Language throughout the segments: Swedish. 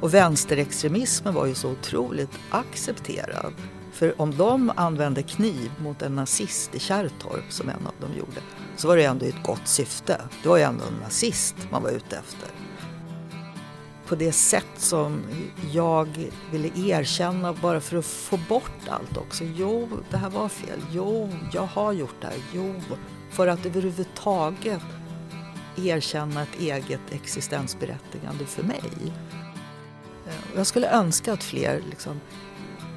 Och vänsterextremismen var ju så otroligt accepterad. För om de använde kniv mot en nazist i Kärrtorp, som en av dem gjorde, så var det ändå i ett gott syfte. Det var ju ändå en nazist man var ute efter. På det sätt som jag ville erkänna bara för att få bort allt också. Jo, det här var fel. Jo, jag har gjort det här. Jo, för att överhuvudtaget erkänna ett eget existensberättigande för mig. Eh, jag skulle önska att fler liksom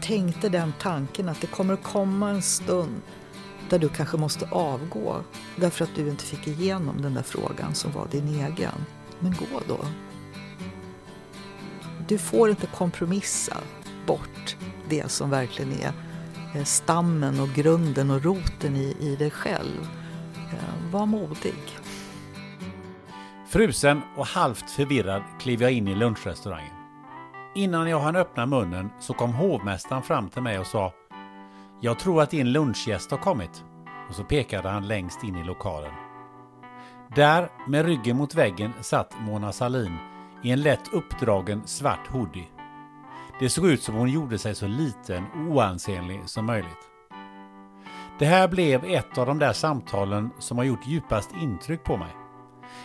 tänkte den tanken att det kommer att komma en stund där du kanske måste avgå därför att du inte fick igenom den där frågan som var din egen. Men gå då. Du får inte kompromissa bort det som verkligen är eh, stammen och grunden och roten i, i dig själv. Eh, var modig. Frusen och halvt förvirrad klev jag in i lunchrestaurangen. Innan jag hann öppna munnen så kom hovmästaren fram till mig och sa Jag tror att din lunchgäst har kommit. Och så pekade han längst in i lokalen. Där, med ryggen mot väggen, satt Mona Salin i en lätt uppdragen svart hoodie. Det såg ut som hon gjorde sig så liten och oansenlig som möjligt. Det här blev ett av de där samtalen som har gjort djupast intryck på mig.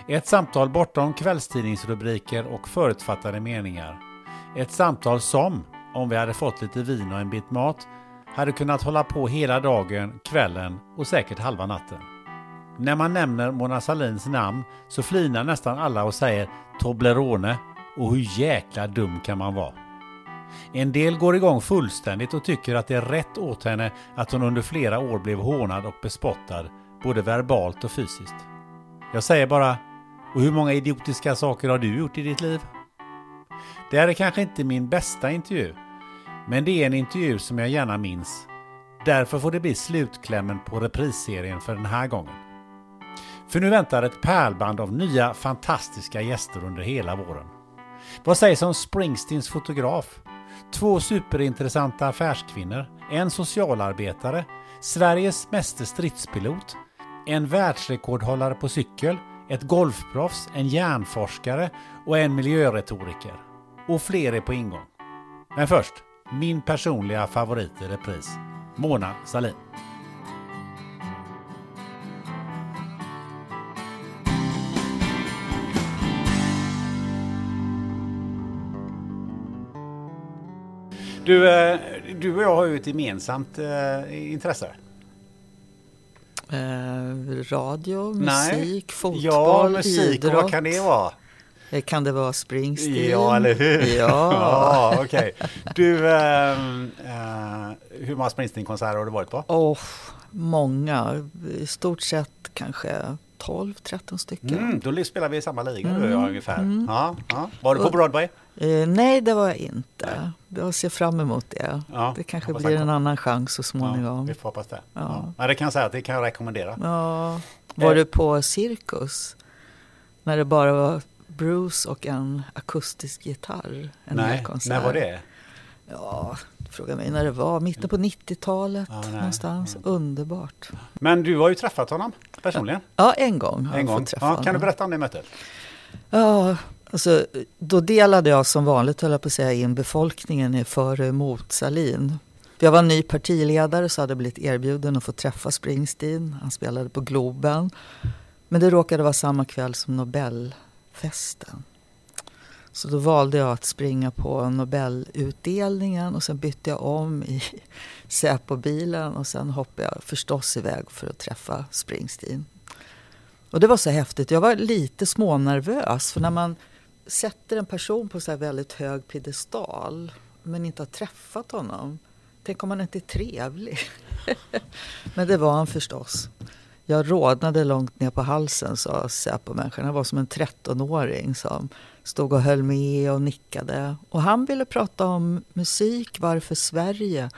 Ett samtal bortom kvällstidningsrubriker och förutfattade meningar. Ett samtal som, om vi hade fått lite vin och en bit mat, hade kunnat hålla på hela dagen, kvällen och säkert halva natten. När man nämner Mona Salins namn så flinar nästan alla och säger Toblerone och hur jäkla dum kan man vara? En del går igång fullständigt och tycker att det är rätt åt henne att hon under flera år blev hånad och bespottad, både verbalt och fysiskt. Jag säger bara, och hur många idiotiska saker har du gjort i ditt liv? Det här är kanske inte min bästa intervju, men det är en intervju som jag gärna minns. Därför får det bli slutklämmen på reprisserien för den här gången. För nu väntar ett pärlband av nya fantastiska gäster under hela våren. Vad sägs om Springsteens fotograf? Två superintressanta affärskvinnor, en socialarbetare, Sveriges meste stridspilot, en världsrekordhållare på cykel, ett golfproffs, en hjärnforskare och en miljöretoriker. Och fler är på ingång. Men först, min personliga favorit i repris, Mona Salin. Du, eh, du och jag har ju ett gemensamt eh, intresse. Eh, radio, musik, Nej. fotboll, ja, musik, idrott. Vad kan det vara? Eh, Kan det vara Springsteen? Ja, eller hur? Ja. ja okej. Du, ehm, eh, hur många Springsteen-konserter har du varit på? Oh, många. I stort sett kanske 12-13 stycken. Mm, då spelar vi i samma liga du och Mm, jag ungefär. mm. Ja, ja. Var du på Broadway? Eh, nej, det var jag inte. Jag ser fram emot det. Ja, det kanske blir en annan chans så småningom. vi får hoppas det. Ja. Det kan jag säga att det kan jag rekommendera. Ja. Var Eh. du på Cirkus? När det bara var Bruce och en akustisk gitarr? En Nej, när var det? Ja, Fråga mig när det var, mitten på 90-talet Ja, någonstans. Underbart. Men du har ju träffat honom personligen. Ja, en gång har En gång. fått träffa Ja, kan du berätta om det mötet? Ja, alltså, då delade jag som vanligt, höll jag på att säga, in befolkningen i för och emot Salin. Jag var ny partiledare så hade jag blivit erbjuden att få träffa Springsteen. Han spelade på Globen. Men det råkade vara samma kväll som festen. Så då valde jag att springa på Nobelutdelningen och sen bytte jag om i Säpo-bilen och sen hoppade jag förstås iväg för att träffa Springsteen. Och det var så häftigt. Jag var lite smånervös för när man sätter en person på så här väldigt hög piedestal men inte har träffat honom. Tänk om han inte är trevlig. men det var han förstås. Jag rodnade långt ner på halsen sa Säpo-människan. Jag var som en 13-åring som stod och höll med och nickade. Och han ville prata om musik, varför Sverige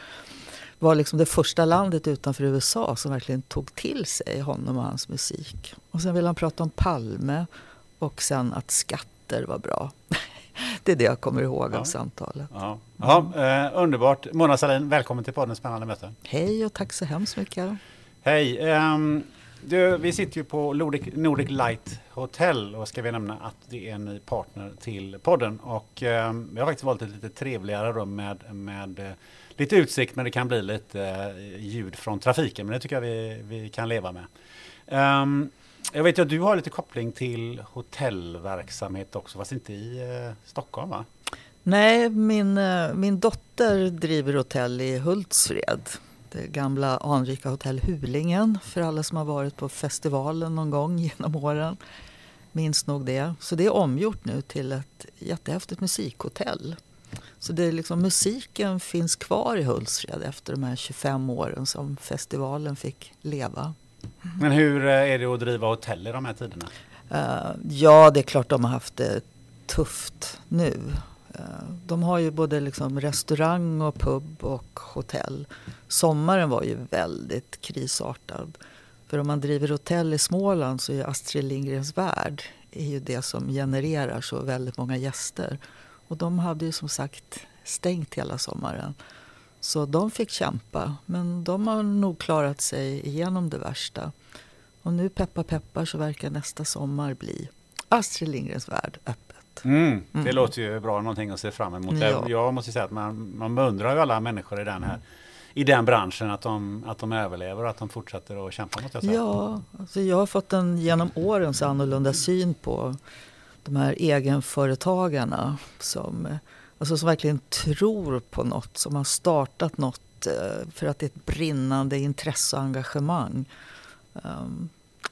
var liksom det första landet utanför USA som verkligen tog till sig honom och hans musik. Och sen ville han prata om Palme och sen att skatter var bra. Det är det jag kommer ihåg Ja. av samtalet. Ja, ja eh, underbart. Mona Sahlin, välkommen till podden Spännande möte. Hej och tack så hemskt mycket. Hej! ehm, du, vi sitter ju på Nordic, Nordic Light Hotel och ska vi nämna att det är en ny partner till podden. Och eh, vi har faktiskt valt ett lite trevligare rum med, med eh, lite utsikt men det kan bli lite eh, ljud från trafiken. Men det tycker jag vi, vi kan leva med. Um, jag vet ju att du har lite koppling till hotellverksamhet också, fast inte i eh, Stockholm va? Nej, min, eh, min dotter driver hotell i Hultsfred. Det gamla anrika hotell Hulingen för alla som har varit på festivalen någon gång genom åren. Minns nog det. Så det är omgjort nu till ett jättehäftigt musikhotell. Så det är liksom, musiken finns kvar i Hultsfred efter de här 25 åren som festivalen fick leva. Men hur eh, är det att driva hotell i de här tiderna? Eh, ja, det är klart de har haft det tufft nu. Eh, de har ju både liksom restaurang och pub och hotell. Sommaren var ju väldigt krisartad. För om man driver hotell i Småland så är ju Astrid Lindgrens Värld är ju det som genererar så väldigt många gäster. Och de hade ju som sagt stängt hela sommaren. Så de fick kämpa. Men de har nog klarat sig igenom det värsta. Och nu peppar peppar så verkar nästa sommar bli Astrid Lindgrens Värld öppen öppet. Mm, det låter ju bra, någonting att se fram emot. Ja. Jag, måste säga att man, man beundrar ju alla människor i den här i den branschen, att de, att de överlever och att de fortsätter att kämpa jag säga. Ja, alltså jag har fått en genom åren så annorlunda syn på de här egenföretagarna som, alltså som verkligen tror på något, som har startat något eh, för att det är ett brinnande intresse och engagemang. Ehm,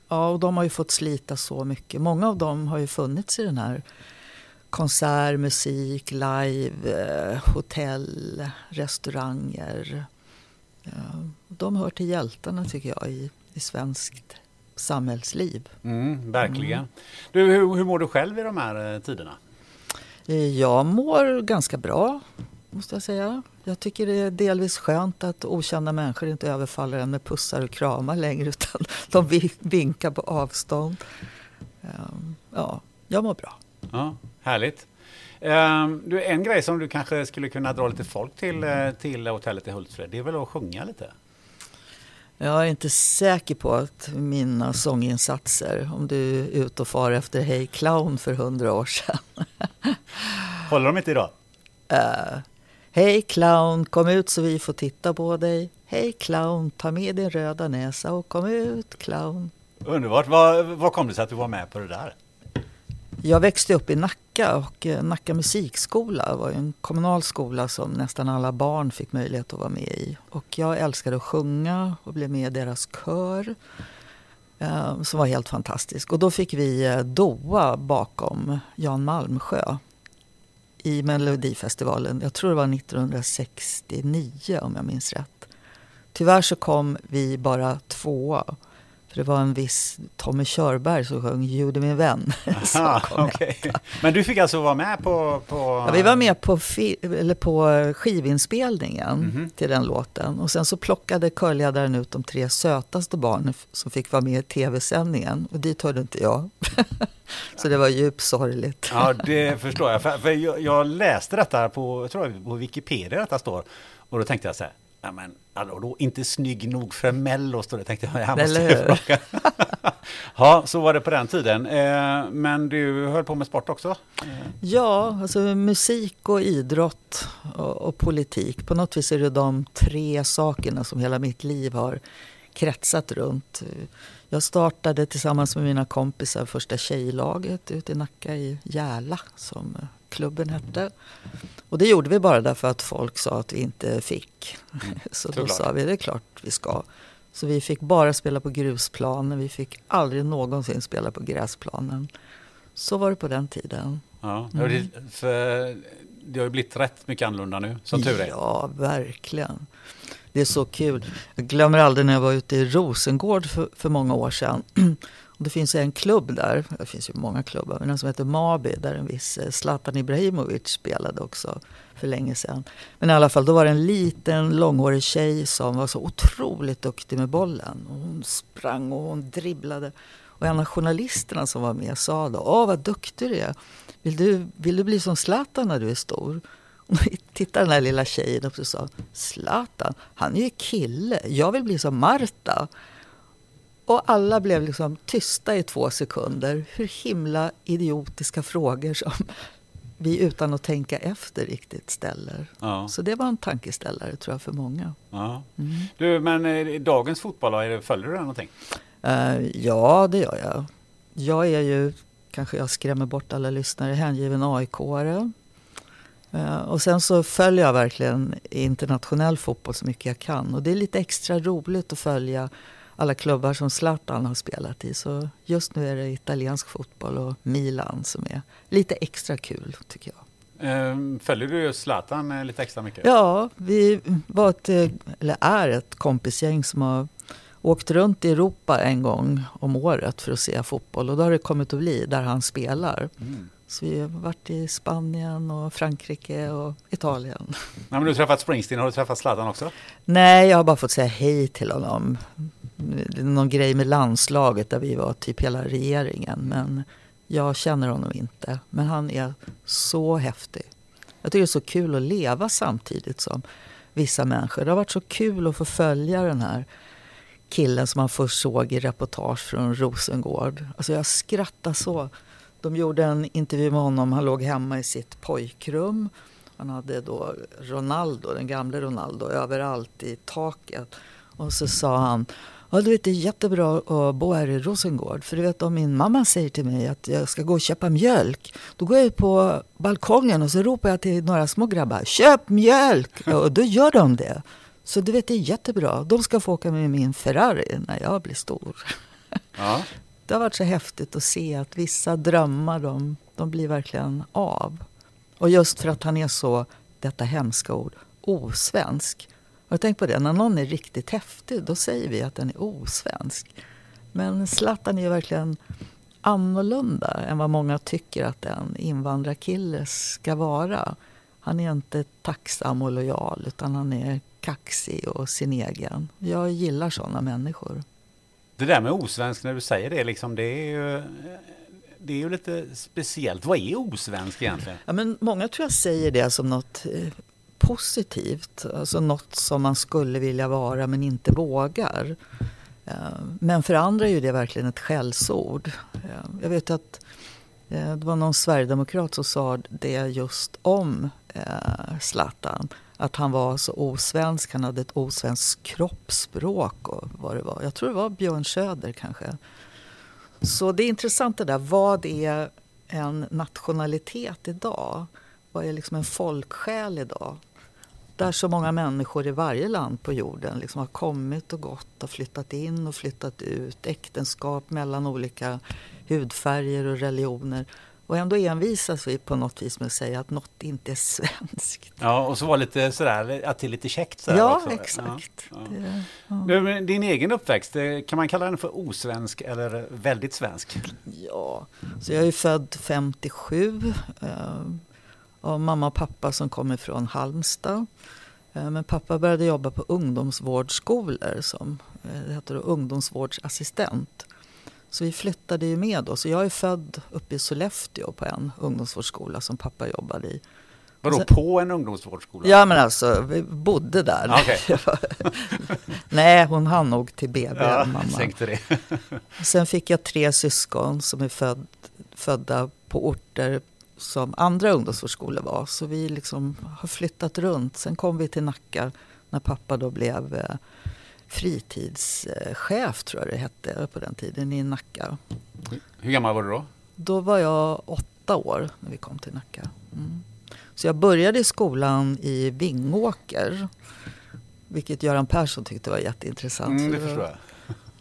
Ja, och de har ju fått slita så mycket. Många av dem har ju funnits i den här konsert, musik, live, eh, hotell, restauranger. Ja, de hör till hjältarna tycker jag i, i svenskt samhällsliv. Mm, verkligen. Du, hur, hur mår du själv i de här eh, tiderna? Eh, Jag mår ganska bra, måste jag säga. Jag tycker det är delvis skönt att okända människor inte överfaller en med pussar och kramar längre utan de vi- vinkar på avstånd. Ja, jag mår bra. Ja, härligt. Ehm, du, en grej som du kanske skulle kunna dra lite folk till, eh, till hotellet i Hultsfred, det är väl att sjunga lite? Jag är inte säker på att mina sånginsatser, om du är ute och far efter Hey Clown för hundra år sedan. Håller de inte idag? Uh, Hej clown, kom ut så vi får titta på dig. Hej clown, ta med din röda näsa och kom ut clown. Underbart. Vad, vad kom det sig att du var med på det där? Jag växte upp i Nacka och eh, Nacka musikskola var en kommunal skola som nästan alla barn fick möjlighet att vara med i. Och jag älskade att sjunga och blev med i deras kör eh, som var helt fantastisk. Och då fick vi eh, Doa bakom Jan Malmsjö i Melodifestivalen. Jag tror det var 1969 om jag minns rätt. Tyvärr så kom vi bara tvåa. För det var en viss Tommy Körberg som sjöng Jude min vän. Aha, okej. Men du fick alltså vara med på... på... Ja, vi var med på, eller på skivinspelningen Mhm. till den låten. Och sen så plockade körledaren ut de tre sötaste barnen som fick vara med i tv-sändningen. Och dit hörde inte jag. så det var djupt sorgligt. Ja, det förstår jag. För, för jag, jag läste detta på, jag tror på Wikipedia detta står. Och då tänkte jag så här, ja men hallå då, inte snygg nog för Mello står det. Tänkte jag, jag måste Eller hur? Ja, så var det på den tiden. Eh, men du höll på med sport också? Eh, Ja, alltså musik och idrott och, och politik. På något vis är det de tre sakerna som hela mitt liv har kretsat runt. Jag startade tillsammans med mina kompisar första tjejlaget ute i Nacka i Järla som klubben hette. Och det gjorde vi bara därför att folk sa att vi inte fick. Så då sa vi det är klart vi ska. Så vi fick bara spela på grusplanen. Vi fick aldrig någonsin spela på gräsplanen. Så var det på den tiden. Ja, Mm. det, för det har ju blivit rätt mycket annorlunda nu, som tur är. Ja, verkligen. Det är så kul. Jag glömmer aldrig när jag var ute i Rosengård för, för många år sedan. Och det finns en klubb där, det finns ju många klubbar, men en som heter Mabi där en viss eh, Zlatan Ibrahimovic spelade också för länge sedan. Men i alla fall, då var det en liten långhårig tjej som var så otroligt duktig med bollen. Och hon sprang och hon dribblade. Och en av journalisterna som var med sa då, åh vad duktig du är. Vill du, vill du bli som Zlatan när du är stor? Och tittade den här lilla tjejen upp och sa, Zlatan, han är ju kille, jag vill bli som Marta. Och alla blev liksom tysta i två sekunder. Hur himla idiotiska frågor som vi utan att tänka efter riktigt ställer. Ja, Så det var en tankeställare tror jag för många. ja. Mm. Du, men eh, dagens fotboll, då, är det- följer du någonting? Eh, ja, det gör jag. Jag är ju, kanske jag skrämmer bort alla lyssnare, hängiven AIK-are. Eh, och sen så följer jag verkligen internationell fotboll så mycket jag kan. Och det är lite extra roligt att följa alla klubbar som Zlatan har spelat i. Så just nu är det italiensk fotboll och Milan som är lite extra kul tycker jag. Eh, Följer du Zlatan eh, lite extra mycket? Ja, vi var ett, eh, eller är ett kompisgäng som har åkt runt i Europa en gång om året för att se fotboll. Och då har det kommit att bli där han spelar. Mm. Så vi har varit i Spanien och Frankrike och Italien. Nej, men du har träffat Springsteen, har du träffat Zlatan också? Nej, jag har bara fått säga hej till honom. Någon grej med landslaget där vi var typ hela regeringen. Men jag känner honom inte. Men han är så häftig. Jag tycker det är så kul att leva samtidigt som vissa människor. Det har varit så kul att få följa den här killen som man först såg i reportage från Rosengård. Alltså jag skrattar så. De gjorde en intervju med honom. Han låg hemma i sitt pojkrum. Han hade då Ronaldo, den gamle Ronaldo, överallt i taket. Och så sa han, ja du vet det är jättebra att bo här i Rosengård. För du vet om min mamma säger till mig att jag ska gå och köpa mjölk. Då går jag ut på balkongen och så ropar jag till några små grabbar, köp mjölk! Och då gör de det. Så du vet det är jättebra. De ska få åka med min Ferrari när jag blir stor. Ja. Det har varit så häftigt att se att vissa drömmar de, de blir verkligen av. Och just för att han är så, detta hemska ord, osvensk. Du tänkt på det? När någon är riktigt häftig då säger vi att den är osvensk. Men Zlatan är ju verkligen annorlunda än vad många tycker att en invandrarkille ska vara. Han är inte tacksam och lojal utan han är kaxig och sin egen. Jag gillar sådana människor. Det där med osvensk när du säger det, liksom, det är ju... Det är ju lite speciellt. Vad är osvensk egentligen? Ja, men många tror jag säger det som något eh, positivt. Alltså något som man skulle vilja vara men inte vågar. Eh, men för andra är ju det verkligen ett skällsord. Eh, jag vet att eh, det var någon sverigedemokrat som sa det just om Zlatan. Att han var så osvensk, han hade ett osvenskt kroppsspråk och vad det var. Jag tror det var Björn Söder kanske. Så det är intressant det där. Vad är en nationalitet idag? Vad är liksom en folksjäl idag? Där så många människor i varje land på jorden liksom har kommit och gått och flyttat in och flyttat ut. Äktenskap mellan olika hudfärger och religioner. Och ändå envisas vi på något vis med att säga att något inte är svenskt. Ja, och så var lite sådär, att det är lite käckt sådär Ja, också. exakt. Ja, Det, ja. Din egen uppväxt, eh, kan man kalla den för osvensk eller väldigt svensk? ja, så jag är född 57 eh, av mamma och pappa som kommer från Halmstad. Eh, men pappa började jobba på ungdomsvårdsskolor som eh, det heter då, ungdomsvårdsassistent. Så vi flyttade ju med då. Så jag är född uppe i Sollefteå på en ungdomsvårdsskola som pappa jobbade i. Vadå, Sen- på en ungdomsvårdsskola? Ja men alltså, vi bodde där. Okej. Nej, hon hann nog till BB, ja mamma. det. Sen fick jag tre syskon som är född, födda på orter som andra ungdomsvårdsskolor var. Så vi liksom har flyttat runt. Sen kom vi till Nacka när pappa då blev eh, fritidschef, tror jag det hette på den tiden, i Nacka. Hur gammal var du då? Då var jag åtta år när vi kom till Nacka. Mm. Så jag började i skolan i Vingåker. Vilket Göran Persson tyckte var jätteintressant. Mm, det förstår jag.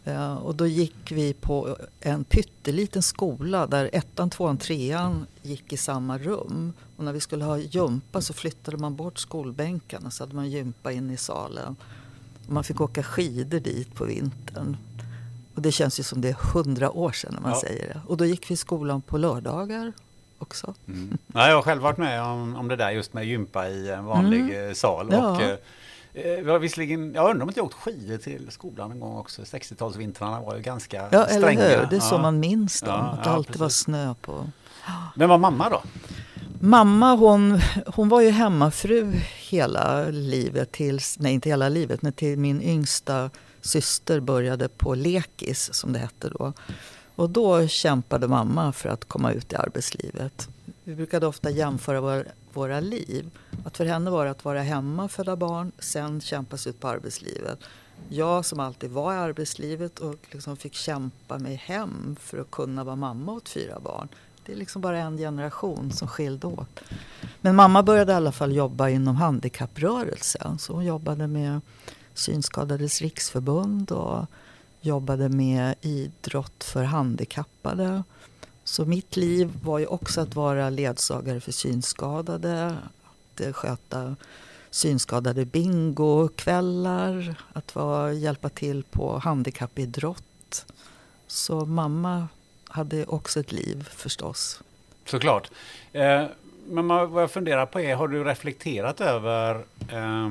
Ja, och då gick vi på en pytteliten skola där ettan, tvåan, trean gick i samma rum. Och när vi skulle ha gympa så flyttade man bort skolbänkarna så hade man gympa in i salen. Och man fick åka skidor dit på vintern. Och det känns ju som det är hundra år sedan när man Ja. säger det. Och då gick vi i skolan på lördagar också. Mm. Ja, jag har själv varit med om, om det där just med gympa i en vanlig eh, sal. Mm. Ja. Eh, vi har visserligen, jag undrar om inte jag åkt skidor till skolan en gång också. 60-talsvintrarna var ju ganska Ja, eller stränga. hur? Det är så Ja. man minns dem. Ja, att det alltid var precis. snö på. Vem var mamma då? Mamma hon, hon var ju hemmafru hela livet tills, nej inte hela livet, men till min yngsta syster började på lekis som det hette då. Och då kämpade mamma för att komma ut i arbetslivet. Vi brukade ofta jämföra våra, våra liv. Att för henne var det att vara hemma, föda barn, sen kämpa sig ut på arbetslivet. Jag som alltid var i arbetslivet och liksom fick kämpa mig hem för att kunna vara mamma åt fyra barn. Det är liksom bara en generation som skilde åt. Men mamma började i alla fall jobba inom handikapprörelsen. Så hon jobbade med Synskadades riksförbund och jobbade med idrott för handikappade. Så mitt liv var ju också att vara ledsagare för synskadade, att eh, sköta synskadade bingokvällar, att vara, hjälpa till på handikappidrott. Så mamma hade också ett liv förstås. Såklart. Eh, men vad jag funderar på är, har du reflekterat över eh,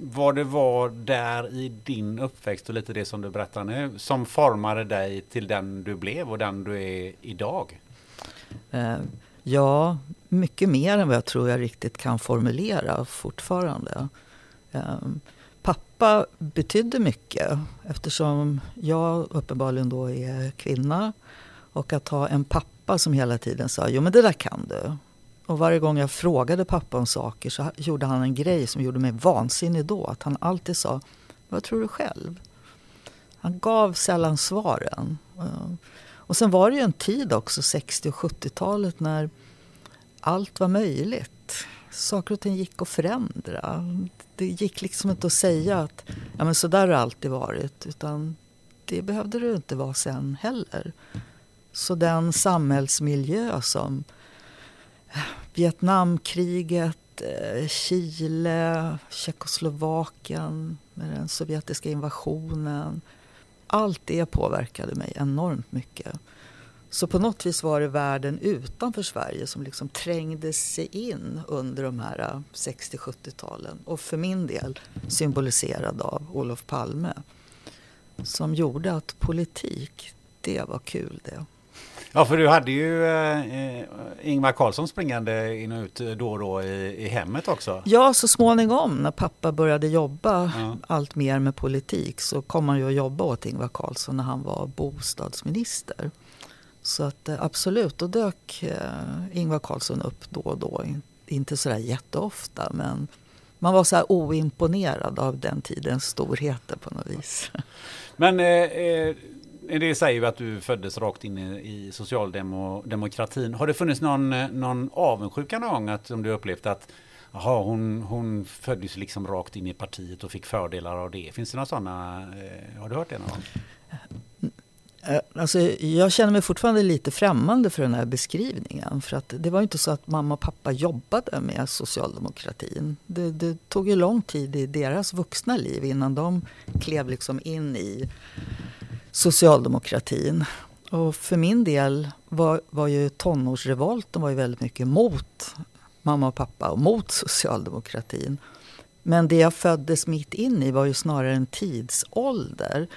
vad det var där i din uppväxt och lite det som du berättar nu som formade dig till den du blev och den du är idag? Eh, ja, mycket mer än vad jag tror jag riktigt kan formulera fortfarande. Eh, pappa betydde mycket eftersom jag uppenbarligen då är kvinna. Och att ha en pappa som hela tiden sa jo men det där kan du. Och varje gång jag frågade pappa om saker så gjorde han en grej som gjorde mig vansinnig då. Att han alltid sa vad tror du själv? Han gav sällan svaren. Eh, och sen var det ju en tid också, 60 och 70-talet, när allt var möjligt. Saker och ting gick att förändra. Det gick liksom inte att säga att ja, men så där har det alltid varit. Utan det behövde det inte vara sen heller. Så den samhällsmiljö som Vietnamkriget, eh, Chile, Tjeckoslovakien med den sovjetiska invasionen. Allt det påverkade mig enormt mycket. Så på något vis var det världen utanför Sverige som liksom trängde sig in under de här eh, 60-70-talen. Och för min del symboliserad av Olof Palme. Som gjorde att politik, det var kul det. Ja, för du hade ju eh, eh, Ingvar Carlsson springande in och ut då och då i, i hemmet också. Ja, så småningom när pappa började jobba Ja. allt mer med politik så kom han ju att jobba åt Ingvar Carlsson när han var bostadsminister. Så att eh, absolut, då dök eh, Ingvar Carlsson upp då och då. In- Inte sådär jätteofta men man var så här oimponerad av den tidens storheter på något vis. Men eh, eh, det säger ju att du föddes rakt in i, socialdemokratin. Har det funnits någon, eh, någon avundsjuka någon gång att, som du upplevt att aha, hon, hon föddes liksom rakt in i partiet och fick fördelar av det. Finns det några sådana? Eh, har du hört det någon gång? Eh, alltså, jag känner mig fortfarande lite främmande för den här beskrivningen. För att det var inte så att mamma och pappa jobbade med socialdemokratin. Det, det tog ju lång tid i deras vuxna liv innan de klev liksom in i socialdemokratin. Och för min del var, var ju tonårsrevolten var ju väldigt mycket mot mamma och pappa och mot socialdemokratin. Men det jag föddes mitt in i var ju snarare en tidsålder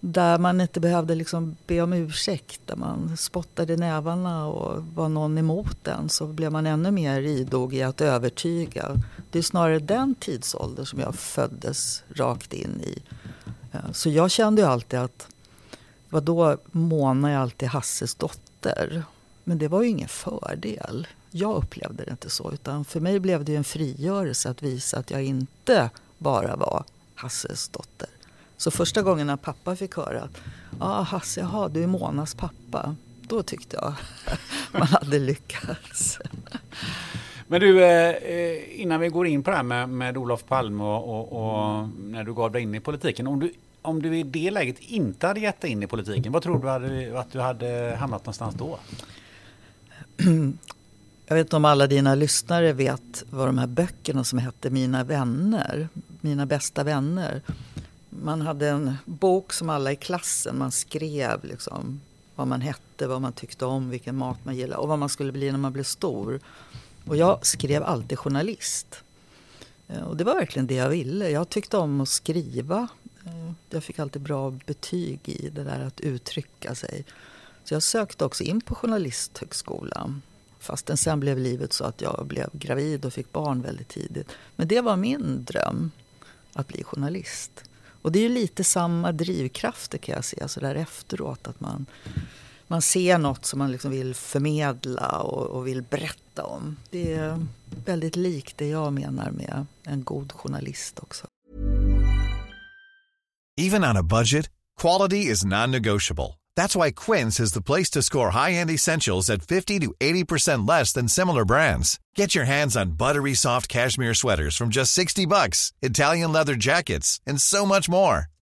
där man inte behövde liksom be om ursäkt, där man spottade nävarna och var någon emot den så blev man ännu mer idog i att övertyga. Det är snarare den tidsålder som jag föddes rakt in i. Eh, så jag kände ju alltid att vadå Mona är alltid Hasses dotter? Men det var ju ingen fördel. Jag upplevde det inte så. Utan för mig blev det en frigörelse att visa att jag inte bara var Hasses dotter. Så första gången när pappa fick höra att ah, Hasse, jaha, du är Monas pappa. Då tyckte jag man hade lyckats. Men du, eh, eh, innan vi går in på det här med, med Olof Palme och, och, och, när du gav dig in i politiken. Om du, om du i det läget inte hade gett dig in i politiken, vad tror du hade, att du hade hamnat någonstans då? Jag vet inte om alla dina lyssnare vet vad de här böckerna som hette Mina vänner, Mina bästa vänner. Man hade en bok som alla i klassen, man skrev liksom vad man hette, vad man tyckte om, vilken mat man gillade och vad man skulle bli när man blev stor. Och jag skrev alltid journalist. Eh, och det var verkligen det jag ville. Jag tyckte om att skriva. Eh, jag fick alltid bra betyg i det där att uttrycka sig. Så jag sökte också in på Journalisthögskolan. Fastän sen blev livet så att jag blev gravid och fick barn väldigt tidigt. Men det var min dröm, att bli journalist. Och det är ju lite samma drivkrafter kan jag se så där efteråt. Att man, man ser något som man liksom vill förmedla och, och vill berätta om. Det är väldigt likt det jag menar med en god journalist också. Even on a budget, quality is non-negotiable. That's why Quince is the place to score high-end essentials at 50 to 80% less than similar brands. Get your hands on buttery soft cashmere sweaters from just 60 bucks, Italian leather jackets, and so much more.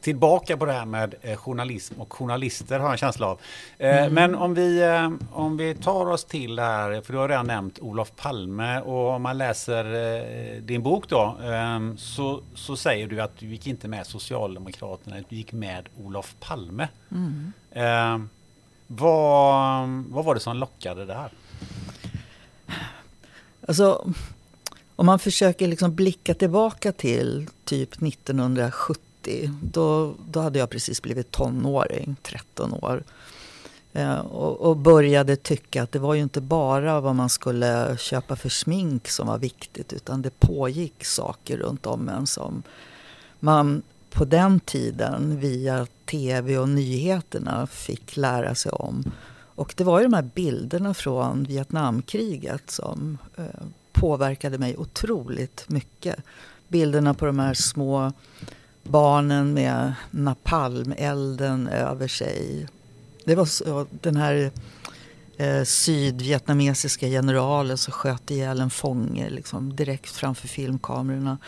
tillbaka på det här med eh, journalism och journalister har jag en känsla av. Eh, mm. Men om vi, eh, om vi tar oss till det här, för du har redan nämnt Olof Palme och om man läser din bok då ehm, så, så säger du att du gick inte med Socialdemokraterna, du gick med Olof Palme. Mm. Ehm, vad, vad var det som lockade där? Alltså, om man försöker liksom blicka tillbaka till typ 1970 90, då, då hade jag precis blivit tonåring, 13 år. Eh, och, och, började tycka att det var ju inte bara vad man skulle köpa för smink som var viktigt utan det pågick saker runt om en som man på den tiden via tv och nyheterna fick lära sig om. Och det var ju de här bilderna från Vietnamkriget som eh, påverkade mig otroligt mycket. Bilderna på de här små barnen med napalmelden över sig. Det var så, den här eh, sydvietnamesiska generalen som sköt ihjäl en fånge liksom, direkt framför filmkamerorna.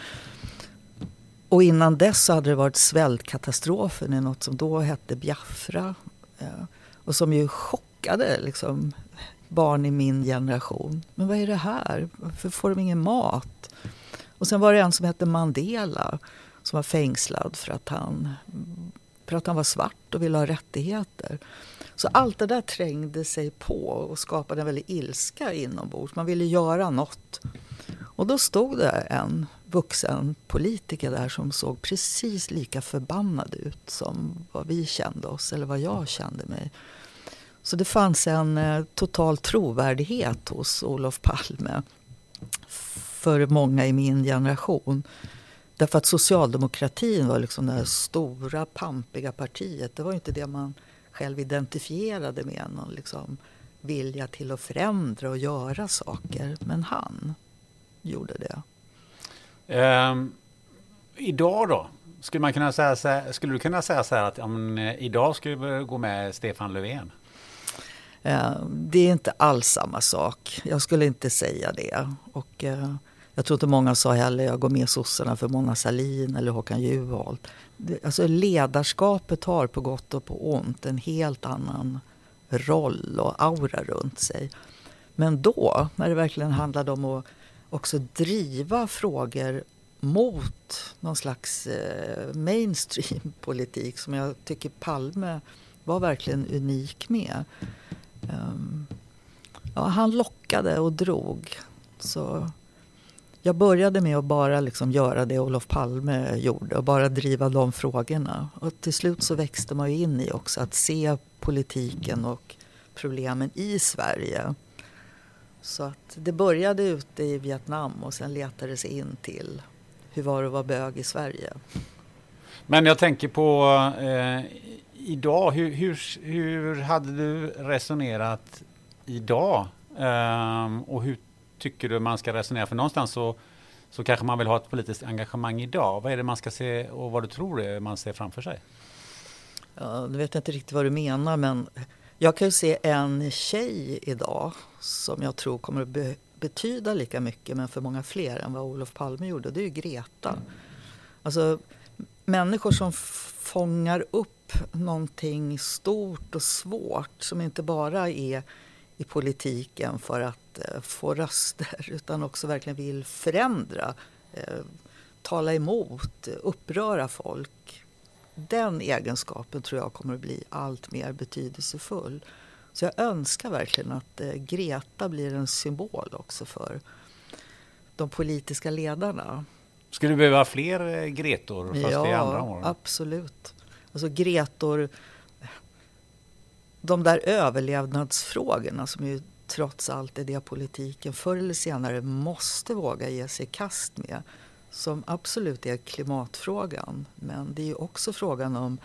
Och innan dess hade det varit svältkatastrofen i något som då hette Biafra. Eh, och som ju chockade liksom, barn i min generation. Men vad är det här? Varför får de ingen mat? Och sen var det en som hette Mandela som var fängslad för att han, för att han var svart och ville ha rättigheter. Så allt det där trängde sig på och skapade en väldig ilska inombords. Man ville göra något. Och då stod det en vuxen politiker där som såg precis lika förbannad ut som vad vi kände oss, eller vad jag kände mig. Så det fanns en eh, total trovärdighet hos Olof Palme för många i min generation. Därför att socialdemokratin var liksom det stora pampiga partiet. Det var inte det man själv identifierade med någon liksom vilja till att förändra och göra saker. Men han gjorde det. Um, idag då? Skulle, man kunna säga så här, skulle du kunna säga så här att um, idag skulle vi gå med Stefan Löfven? Uh, det är inte alls samma sak. Jag skulle inte säga det. Och, uh, jag tror inte många sa heller jag går med sossarna för Mona Sahlin eller Håkan Juholt. Alltså ledarskapet har på gott och på ont en helt annan roll och aura runt sig. Men då, när det verkligen handlade om att också driva frågor mot någon slags eh, mainstream-politik som jag tycker Palme var verkligen unik med. Um, ja, han lockade och drog. Så jag började med att bara liksom göra det Olof Palme gjorde och bara driva de frågorna. Och till slut så växte man ju in i också att se politiken och problemen i Sverige. Så att det började ute i Vietnam och sen letade sig in till hur var det att vara bög i Sverige. Men jag tänker på eh, idag, hur, hur, hur hade du resonerat idag? Eh, och hur tycker du man ska resonera? För någonstans så, så kanske man vill ha ett politiskt engagemang idag. Vad är det man ska se och vad du tror man ser framför sig? Ja, nu vet jag inte riktigt vad du menar men jag kan ju se en tjej idag som jag tror kommer att be betyda lika mycket men för många fler än vad Olof Palme gjorde. Det är ju Greta. Alltså människor som fångar upp någonting stort och svårt som inte bara är i politiken för att eh, få röster utan också verkligen vill förändra, eh, tala emot, uppröra folk. Den egenskapen tror jag kommer att bli allt mer betydelsefull. Så jag önskar verkligen att eh, Greta blir en symbol också för de politiska ledarna. Skulle du behöva fler Gretor fast ja, i andra år? Absolut. Alltså Gretor de där överlevnadsfrågorna som ju trots allt är det politiken förr eller senare måste våga ge sig i kast med. Som absolut är klimatfrågan. Men det är ju också frågan om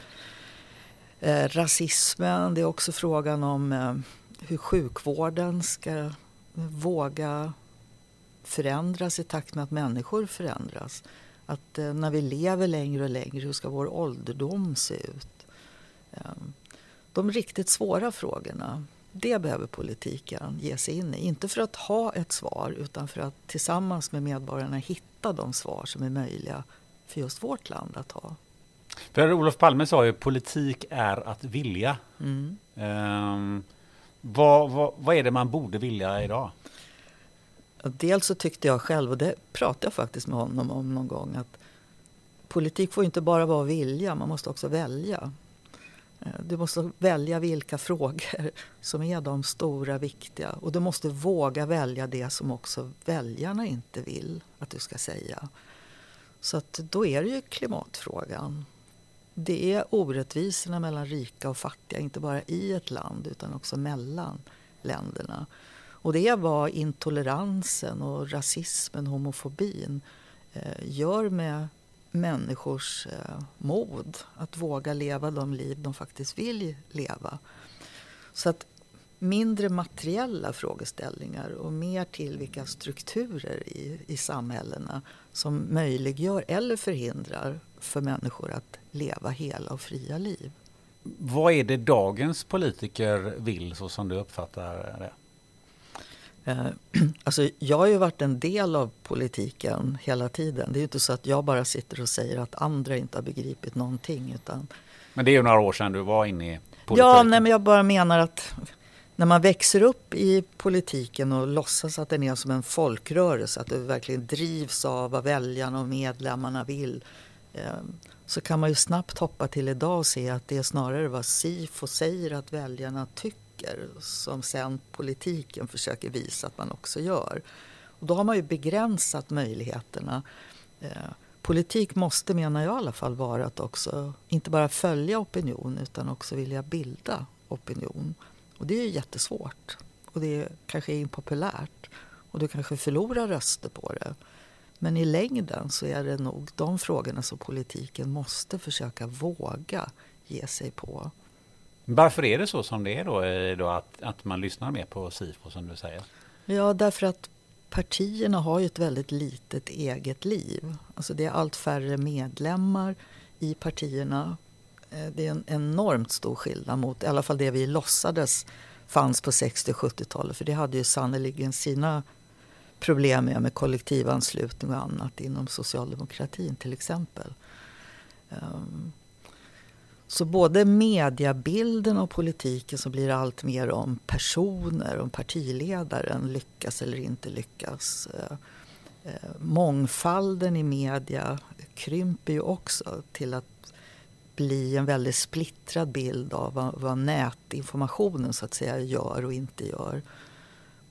eh, rasismen. Det är också frågan om eh, hur sjukvården ska våga förändras i takt med att människor förändras. Att eh, när vi lever längre och längre, hur ska vår ålderdom se ut? Eh, de riktigt svåra frågorna, det behöver politiken ge sig in i. Inte för att ha ett svar utan för att tillsammans med medborgarna hitta de svar som är möjliga för just vårt land att ha. För Olof Palme sa ju politik är att vilja. Mm. Um, vad, vad, vad är det man borde vilja idag? Dels så tyckte jag själv, och det pratade jag faktiskt med honom om någon gång, att politik får inte bara vara vilja, man måste också välja. Eh, du måste välja vilka frågor som är de stora, viktiga. Och du måste våga välja det som också väljarna inte vill att du ska säga. Så att då är det ju klimatfrågan. Det är orättvisorna mellan rika och fattiga, inte bara i ett land utan också mellan länderna. Och det är vad intoleransen och rasismen, homofobin eh, gör med människors eh, mod att våga leva de liv de faktiskt vill leva. Så att mindre materiella frågeställningar och mer till vilka strukturer i, i samhällena som möjliggör eller förhindrar för människor att leva hela och fria liv. Vad är det dagens politiker vill så som du uppfattar det? Eh, alltså, jag har ju varit en del av politiken hela tiden. Det är ju inte så att jag bara sitter och säger att andra inte har begripit någonting. Utan... Men det är ju några år sedan du var inne i politiken. Ja, nej, men jag bara menar att när man växer upp i politiken och låtsas att den är som en folkrörelse, att det verkligen drivs av vad väljarna och medlemmarna vill, eh, så kan man ju snabbt hoppa till idag och se att det är snarare vad SIFO säger att väljarna tycker som sen politiken försöker visa att man också gör. Och då har man ju begränsat möjligheterna. Eh, politik måste, menar jag i alla fall, vara att också inte bara följa opinion utan också vilja bilda opinion. Och det är ju jättesvårt. Och det kanske är impopulärt. Och du kanske förlorar röster på det. Men i längden så är det nog de frågorna som politiken måste försöka våga ge sig på. Varför är det så som det är då, eh, då att, att man lyssnar mer på SIFO som du säger? Ja, därför att partierna har ju ett väldigt litet eget liv. Alltså det är allt färre medlemmar i partierna. Eh, det är en enormt stor skillnad mot i alla fall det vi låtsades fanns på 60 och 70-talet. För det hade ju sannerligen sina problem med, med kollektivanslutning och annat inom socialdemokratin till exempel. Um, så både mediebilden och politiken så blir det allt mer om personer, om partiledaren lyckas eller inte lyckas. Eh, eh, mångfalden i media krymper ju också till att bli en väldigt splittrad bild av vad, vad nätinformationen så att säga gör och inte gör.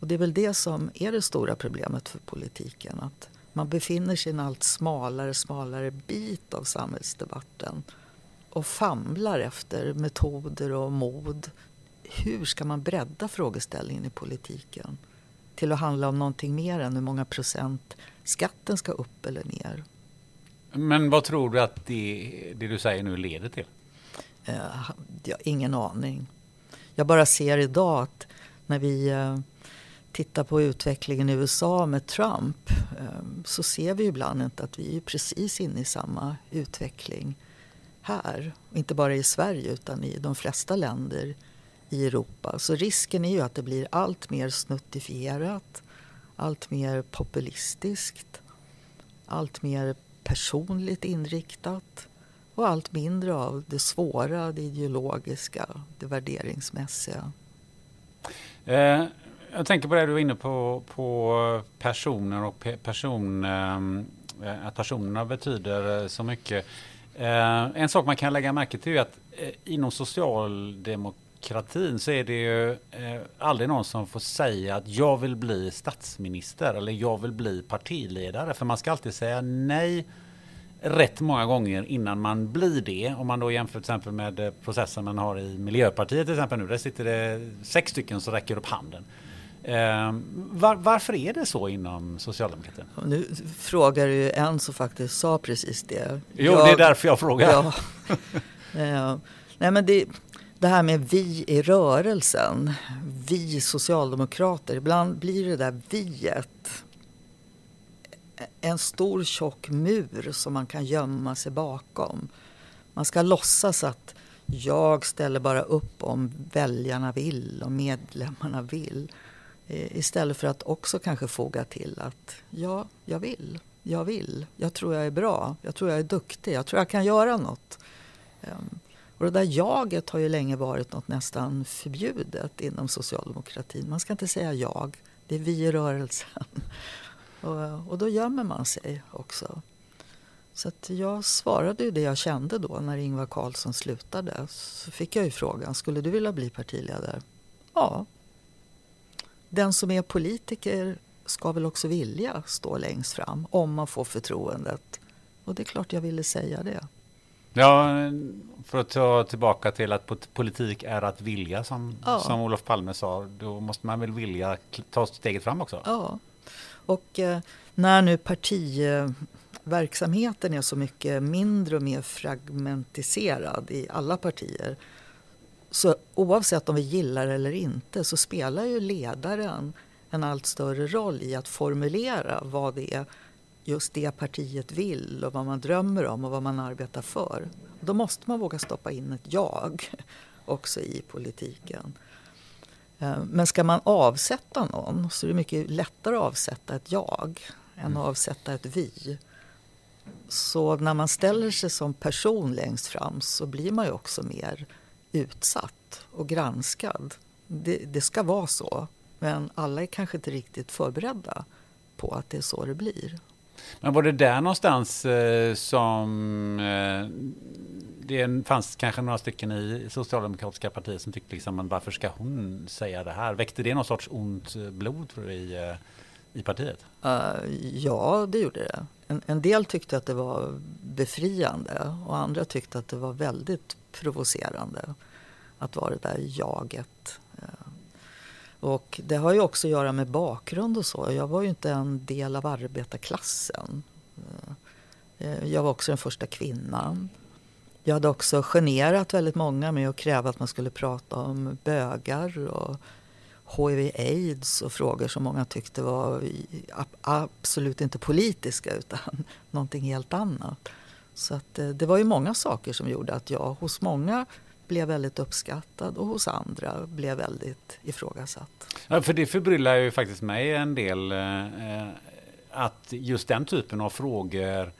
Och det är väl det som är det stora problemet för politiken. Att man befinner sig i en allt smalare, smalare bit av samhällsdebatten och famlar efter metoder och mod. Hur ska man bredda frågeställningen i politiken till att handla om någonting mer än hur många procent skatten ska upp eller ner? Men vad tror du att det, det du säger nu leder till? Uh, jag har ingen aning. Jag bara ser idag att när vi uh, tittar på utvecklingen i USA med Trump uh, så ser vi ibland inte att vi är precis inne i samma utveckling här. Inte bara i Sverige utan i de flesta länder i Europa. Så risken är ju att det blir allt mer snuttifierat, allt mer populistiskt, allt mer personligt inriktat och allt mindre av det svåra, det ideologiska, det värderingsmässiga. Eh, jag tänker på det du var inne på, på personer och person, eh, att personerna betyder så mycket. Eh, en sak man kan lägga märke till är att eh, inom socialdemokratin så är det ju eh, aldrig någon som får säga att jag vill bli statsminister eller jag vill bli partiledare. För man ska alltid säga nej rätt många gånger innan man blir det. Om man då jämför till exempel med eh, processen man har i Miljöpartiet till exempel nu. Där sitter det sex stycken som räcker upp handen. Eh, var, varför är det så inom socialdemokratin? Nu frågar du en som faktiskt sa precis det. Jo, jag, det är därför jag frågar. Ja, eh, nej, men det, det här med vi i rörelsen, vi socialdemokrater. Ibland blir det där viet en stor tjock mur som man kan gömma sig bakom. Man ska låtsas att jag ställer bara upp om väljarna vill, och medlemmarna vill. Eh, istället för att också kanske foga till att ja, jag vill, jag vill, jag tror jag är bra, jag tror jag är duktig, jag tror jag kan göra något. Ehm, och det där jaget har ju länge varit något nästan förbjudet inom socialdemokratin. Man ska inte säga jag, det är vi i rörelsen. Och, och då gömmer man sig också. Så att jag svarade ju det jag kände då när Ingvar Carlsson slutade. Så fick jag ju frågan, skulle du vilja bli partiledare? Ja, den som är politiker ska väl också vilja stå längst fram om man får förtroendet. Och det är klart jag ville säga det. Ja, för att ta tillbaka till att politik är att vilja som, ja. som Olof Palme sa. Då måste man väl vilja ta steget fram också? Ja, och eh, när nu partiverksamheten är så mycket mindre och mer fragmentiserad i alla partier så oavsett om vi gillar eller inte så spelar ju ledaren en allt större roll i att formulera vad det är just det partiet vill och vad man drömmer om och vad man arbetar för. Då måste man våga stoppa in ett jag också i politiken. Eh, men ska man avsätta någon så är det mycket lättare att avsätta ett jag än att avsätta ett vi. Så när man ställer sig som person längst fram så blir man ju också mer utsatt och granskad. Det, det ska vara så, men alla är kanske inte riktigt förberedda på att det är så det blir. Men var det där någonstans eh, som eh, det fanns kanske några stycken i socialdemokratiska partiet som tyckte liksom, men varför ska hon säga det här? Väckte det någon sorts ont blod tror du, i, eh, i partiet? Uh, ja, det gjorde det. En, en, del tyckte att det var befriande och andra tyckte att det var väldigt provocerande att vara det där jaget. Eh, och det har ju också att göra med bakgrund och så. Jag var ju inte en del av arbetarklassen. Eh, eh, jag var också den första kvinnan. Jag hade också generat väldigt många med att kräva att man skulle prata om bögar och hiv-aids och frågor som många tyckte var absolut inte politiska utan någonting helt annat. Så att eh, det var ju många saker som gjorde att jag hos många blev väldigt uppskattad och hos andra blev väldigt ifrågasatt. Ja, för det förbryllar ju faktiskt mig en del eh, eh att just den typen av frågor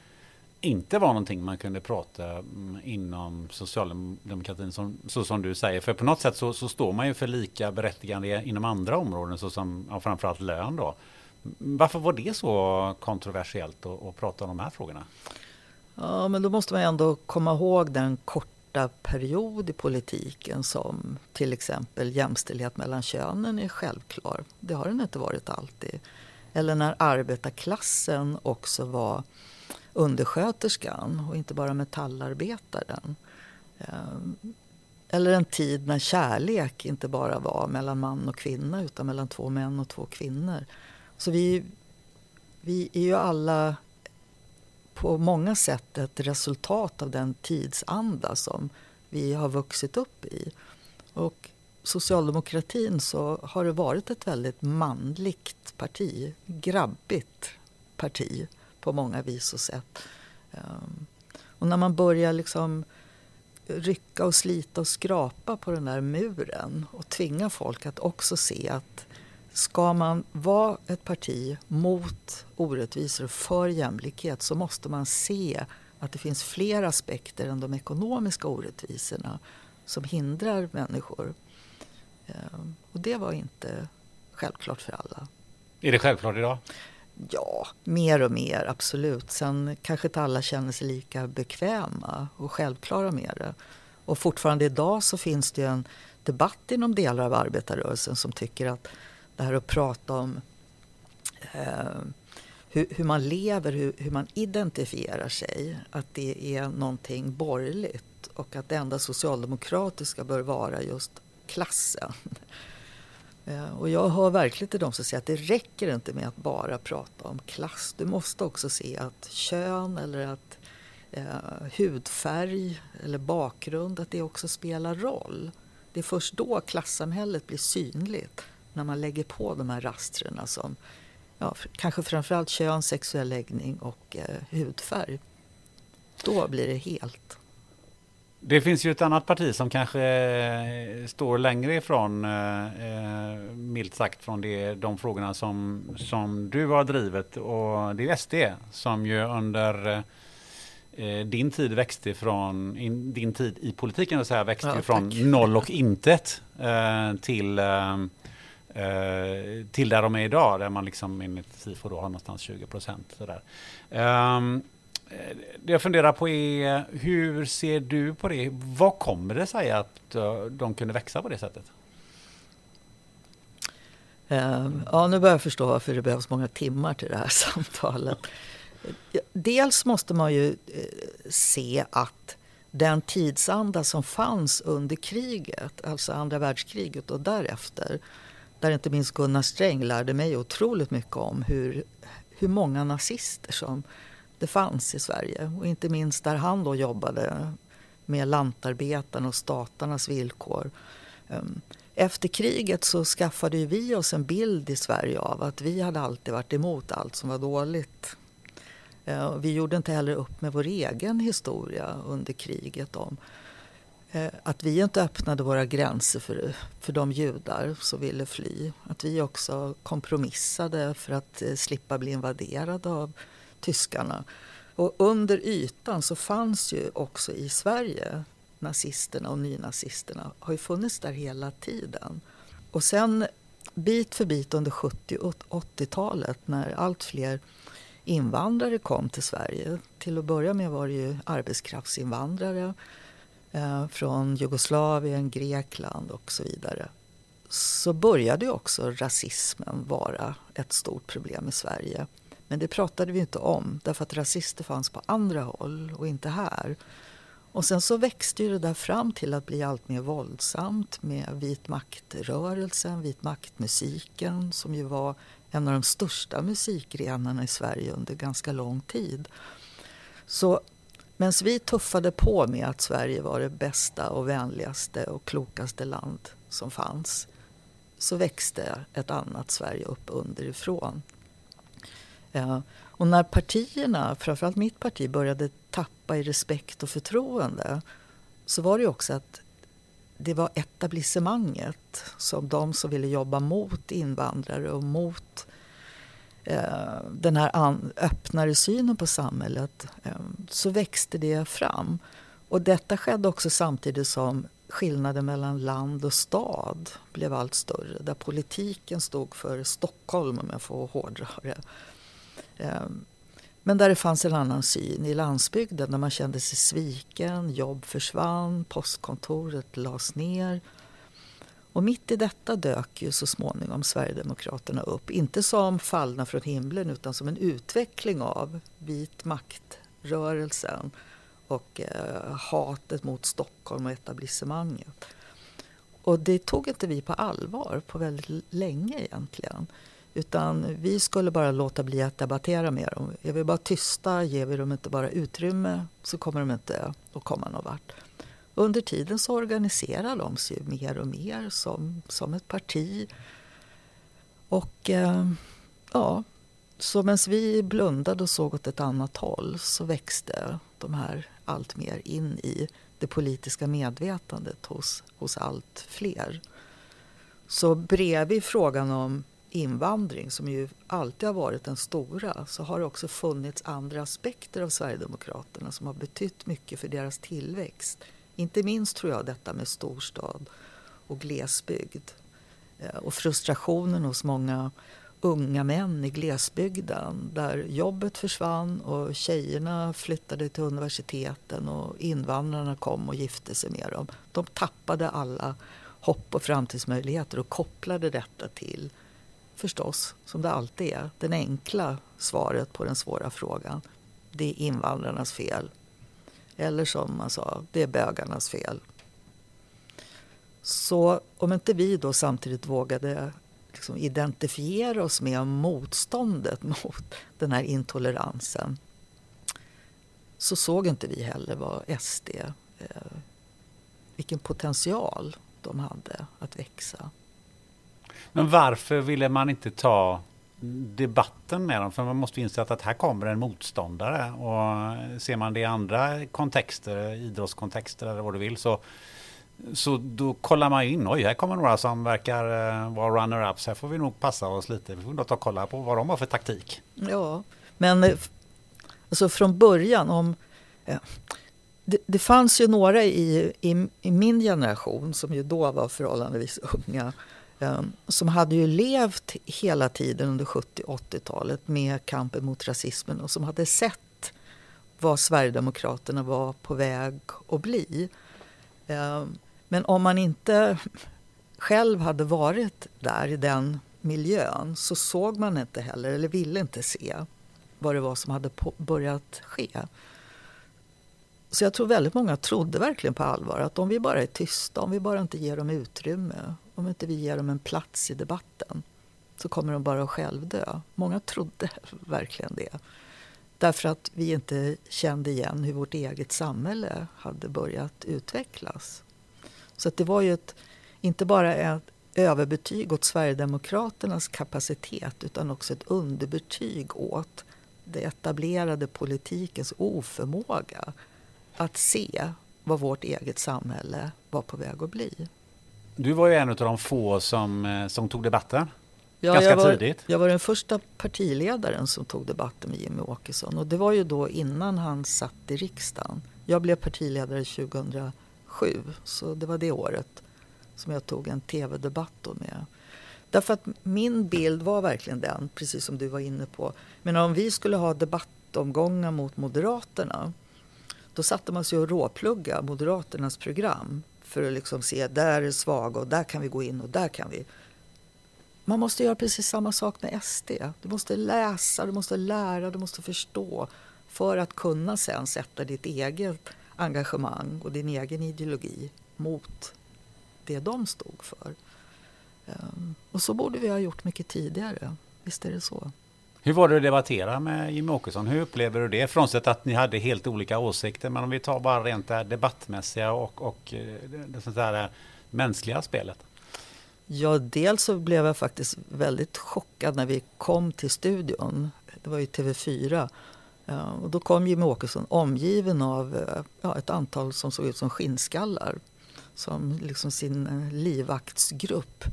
inte var någonting man kunde prata mm, inom socialdemokratin som, så som du säger. För på något sätt så, så står man ju för lika berättigande inom andra områden såsom ja, framförallt lön då. Varför var det så kontroversiellt att, att prata om de här frågorna? Ja, men då måste man ändå komma ihåg den korta period i politiken som till exempel jämställdhet mellan könen är självklar. Det har den inte varit alltid. Eller när arbetarklassen också var undersköterskan och inte bara metallarbetaren. Eh, eller en tid när kärlek inte bara var mellan man och kvinna utan mellan två män och två kvinnor. Så vi, vi är ju alla på många sätt ett resultat av den tidsanda som vi har vuxit upp i. Och socialdemokratin så har det varit ett väldigt manligt parti, grabbigt parti på många vis och sätt. Ehm, och när man börjar liksom rycka och slita och skrapa på den där muren och tvinga folk att också se att ska man vara ett parti mot orättvisor och för jämlikhet så måste man se att det finns fler aspekter än de ekonomiska orättvisorna som hindrar människor. Ehm, och det var inte självklart för alla. Är det självklart idag? Ja, mer och mer, absolut. Sen kanske inte alla känner sig lika bekväma och självklara med det. Och fortfarande idag så finns det en debatt inom delar av arbetarrörelsen som tycker att det här att prata om eh, hur, hur, man lever, hur, hur, man identifierar sig, att det är någonting borgerligt och att det enda socialdemokratiska bör vara just klassen. Eh, och jag hör verkligen till de som säger att det räcker inte med att bara prata om klass. Du måste också se att kön eller att eh, hudfärg eller bakgrund, att det också spelar roll. Det är först då klassamhället blir synligt, när man lägger på de här rastrena som ja, kanske framförallt kön, sexuell läggning och eh, hudfärg. Då blir det helt. Det finns ju ett annat parti som kanske eh, står längre ifrån, eh, eh, milt sagt, från det, de frågorna som, som du har drivit. Och det är SD som ju under eh, din tid växte från, in, din tid i politiken vill säga, växte ja, från noll och intet eh, till, eh, till där de är idag, där man liksom enligt SIFO då har någonstans 20 procent. Um, det jag funderar på är, hur ser du på det? Vad kommer det sig att eh, de kunde växa på det sättet? Eh, ja, nu börjar jag förstå varför det behövs många timmar till det här samtalet. Dels måste man ju eh, se att den tidsanda som fanns under kriget, alltså andra världskriget och därefter, där inte minst Gunnar Sträng lärde mig otroligt mycket om hur, hur många nazister som det fanns i Sverige. Och inte minst där han då jobbade med lantarbetarna och statarnas villkor. Ehm, efter kriget så skaffade vi oss en bild i Sverige av att vi hade alltid varit emot allt som var dåligt. Ehm, vi gjorde inte heller upp med vår egen historia under kriget om eh, att vi inte öppnade våra gränser för, för de judar som ville fly. Att vi också kompromissade för att eh, slippa bli invaderade av tyskarna. Och under ytan så fanns ju också i Sverige nazisterna och nynazisterna har ju funnits där hela tiden. Och sen bit för bit under 70 och 80-talet när allt fler invandrare kom till Sverige. Till att börja med var det ju arbetskraftsinvandrare eh, från Jugoslavien, Grekland och så vidare. Så började ju också rasismen vara ett stort problem i Sverige. Men det pratade vi inte om därför att rasister fanns på andra håll och inte här. Och sen så växte ju det där fram till att bli allt mer våldsamt med vit maktrörelsen, vit maktmusiken som ju var en av de största musikgrenarna i Sverige under ganska lång tid. Så medan vi tuffade på med att Sverige var det bästa och vänligaste och klokaste land som fanns så växte ett annat Sverige upp underifrån. Ja. Och när partierna, framförallt mitt parti, började tappa i respekt och förtroende så var det också att det var etablissemanget, som de som ville jobba mot invandrare och mot eh, den här an, öppnare synen på samhället, eh, så växte det fram. Och detta skedde också samtidigt som skillnaden mellan land och stad blev allt större. Där politiken stod för Stockholm, om jag får hårdra det. Ehm, men där det fanns en annan syn i landsbygden där man kände sig sviken, jobb försvann, postkontoret lades ner. Och mitt i detta dök ju så småningom Sverigedemokraterna upp. Inte som fallna från himlen utan som en utveckling av vit maktrörelsen och eh, hatet mot Stockholm och etablissemanget. Och det tog inte vi på allvar på väldigt länge egentligen. Utan vi skulle bara låta bli att debattera med dem. Är vi bara tysta, ger vi dem inte bara utrymme så kommer de inte att komma någon vart. Under tiden så organiserar de sig mer och mer som, som ett parti. Och eh, ja, så medan vi blundade och såg åt ett annat håll så växte de här allt mer in i det politiska medvetandet hos, hos allt fler. Så bredvid frågan om invandring som ju alltid har varit den stora så har det också funnits andra aspekter av Sverigedemokraterna som har betytt mycket för deras tillväxt. Inte minst tror jag detta med storstad och glesbygd eh, och frustrationen hos många unga män i glesbygden där jobbet försvann och tjejerna flyttade till universiteten och invandrarna kom och gifte sig med dem. De tappade alla hopp och framtidsmöjligheter och kopplade detta till förstås, som det alltid är, det enkla svaret på den svåra frågan. Det är invandrarnas fel. Eller som man sa, det är bögarnas fel. Så om inte vi då samtidigt vågade liksom identifiera oss med motståndet mot den här intoleransen så såg inte vi heller vad SD, eh, vilken potential de hade att växa. Men varför ville man inte ta debatten med dem? För man måste inse att här kommer en motståndare. Och ser man det i andra kontexter, idrottskontexter eller vad du vill, så, så då kollar man in. Oj, här kommer några som verkar eh, vara runner-ups. Här får vi nog passa oss lite. Vi får nog ta och kolla på vad de har för taktik. Ja, men eh, alltså från början om... Ja, det, det, fanns ju några i, i, i, min generation som ju då var förhållandevis unga Ehm, som hade ju levt hela tiden under 70 80-talet med kampen mot rasismen och som hade sett vad Sverigedemokraterna var på väg att bli. Ehm, men om man inte själv hade varit där i den miljön så såg man inte heller, eller ville inte se, vad det var som hade börjat ske. Så jag tror väldigt många trodde verkligen på allvar att om vi bara är tysta, om vi bara inte ger dem utrymme, om inte vi ger dem en plats i debatten så kommer de bara att självdö. Många trodde verkligen det. Därför att vi inte kände igen hur vårt eget samhälle hade börjat utvecklas. Så det var ju ett, inte bara ett överbetyg åt Sverigedemokraternas kapacitet utan också ett underbetyg åt det etablerade politikens oförmåga att se vad vårt eget samhälle var på väg att bli. Du var ju en av de få som, eh, som tog debatten. Ja, Ganska jag var, tidigt. Jag var den första partiledaren som tog debatten med Jimmy Åkesson. Och det var ju då innan han satt i riksdagen. Jag blev partiledare 2007, så det var det året som jag tog en tv-debatt med. Därför att min bild var verkligen den, precis som du var inne på. Men om vi skulle ha debattomgångar mot Moderaterna, då satte man sig och råplugga Moderaternas program för att liksom se, där är svaga och där kan vi gå in och där kan vi man måste göra precis samma sak med SD. Du måste läsa, du måste lära, du måste förstå för att kunna sen sätta ditt eget engagemang och din egen ideologi mot det de stod för. Ehm, och så borde vi ha gjort mycket tidigare. Visst är det så. Hur var det att debattera med Jimmie Åkesson? Hur upplever du det? Frånsett att ni hade helt olika åsikter. Men om vi tar bara rent det debattmässiga och, och eh, det sånt där eh, mänskliga spelet. Ja, dels så blev jag faktiskt väldigt chockad när vi kom till studion. Det var ju TV4. Eh, och då kom Jimmie Åkesson omgiven av ja, ett antal som såg ut som skinnskallar. Som liksom sin livvaktsgrupp.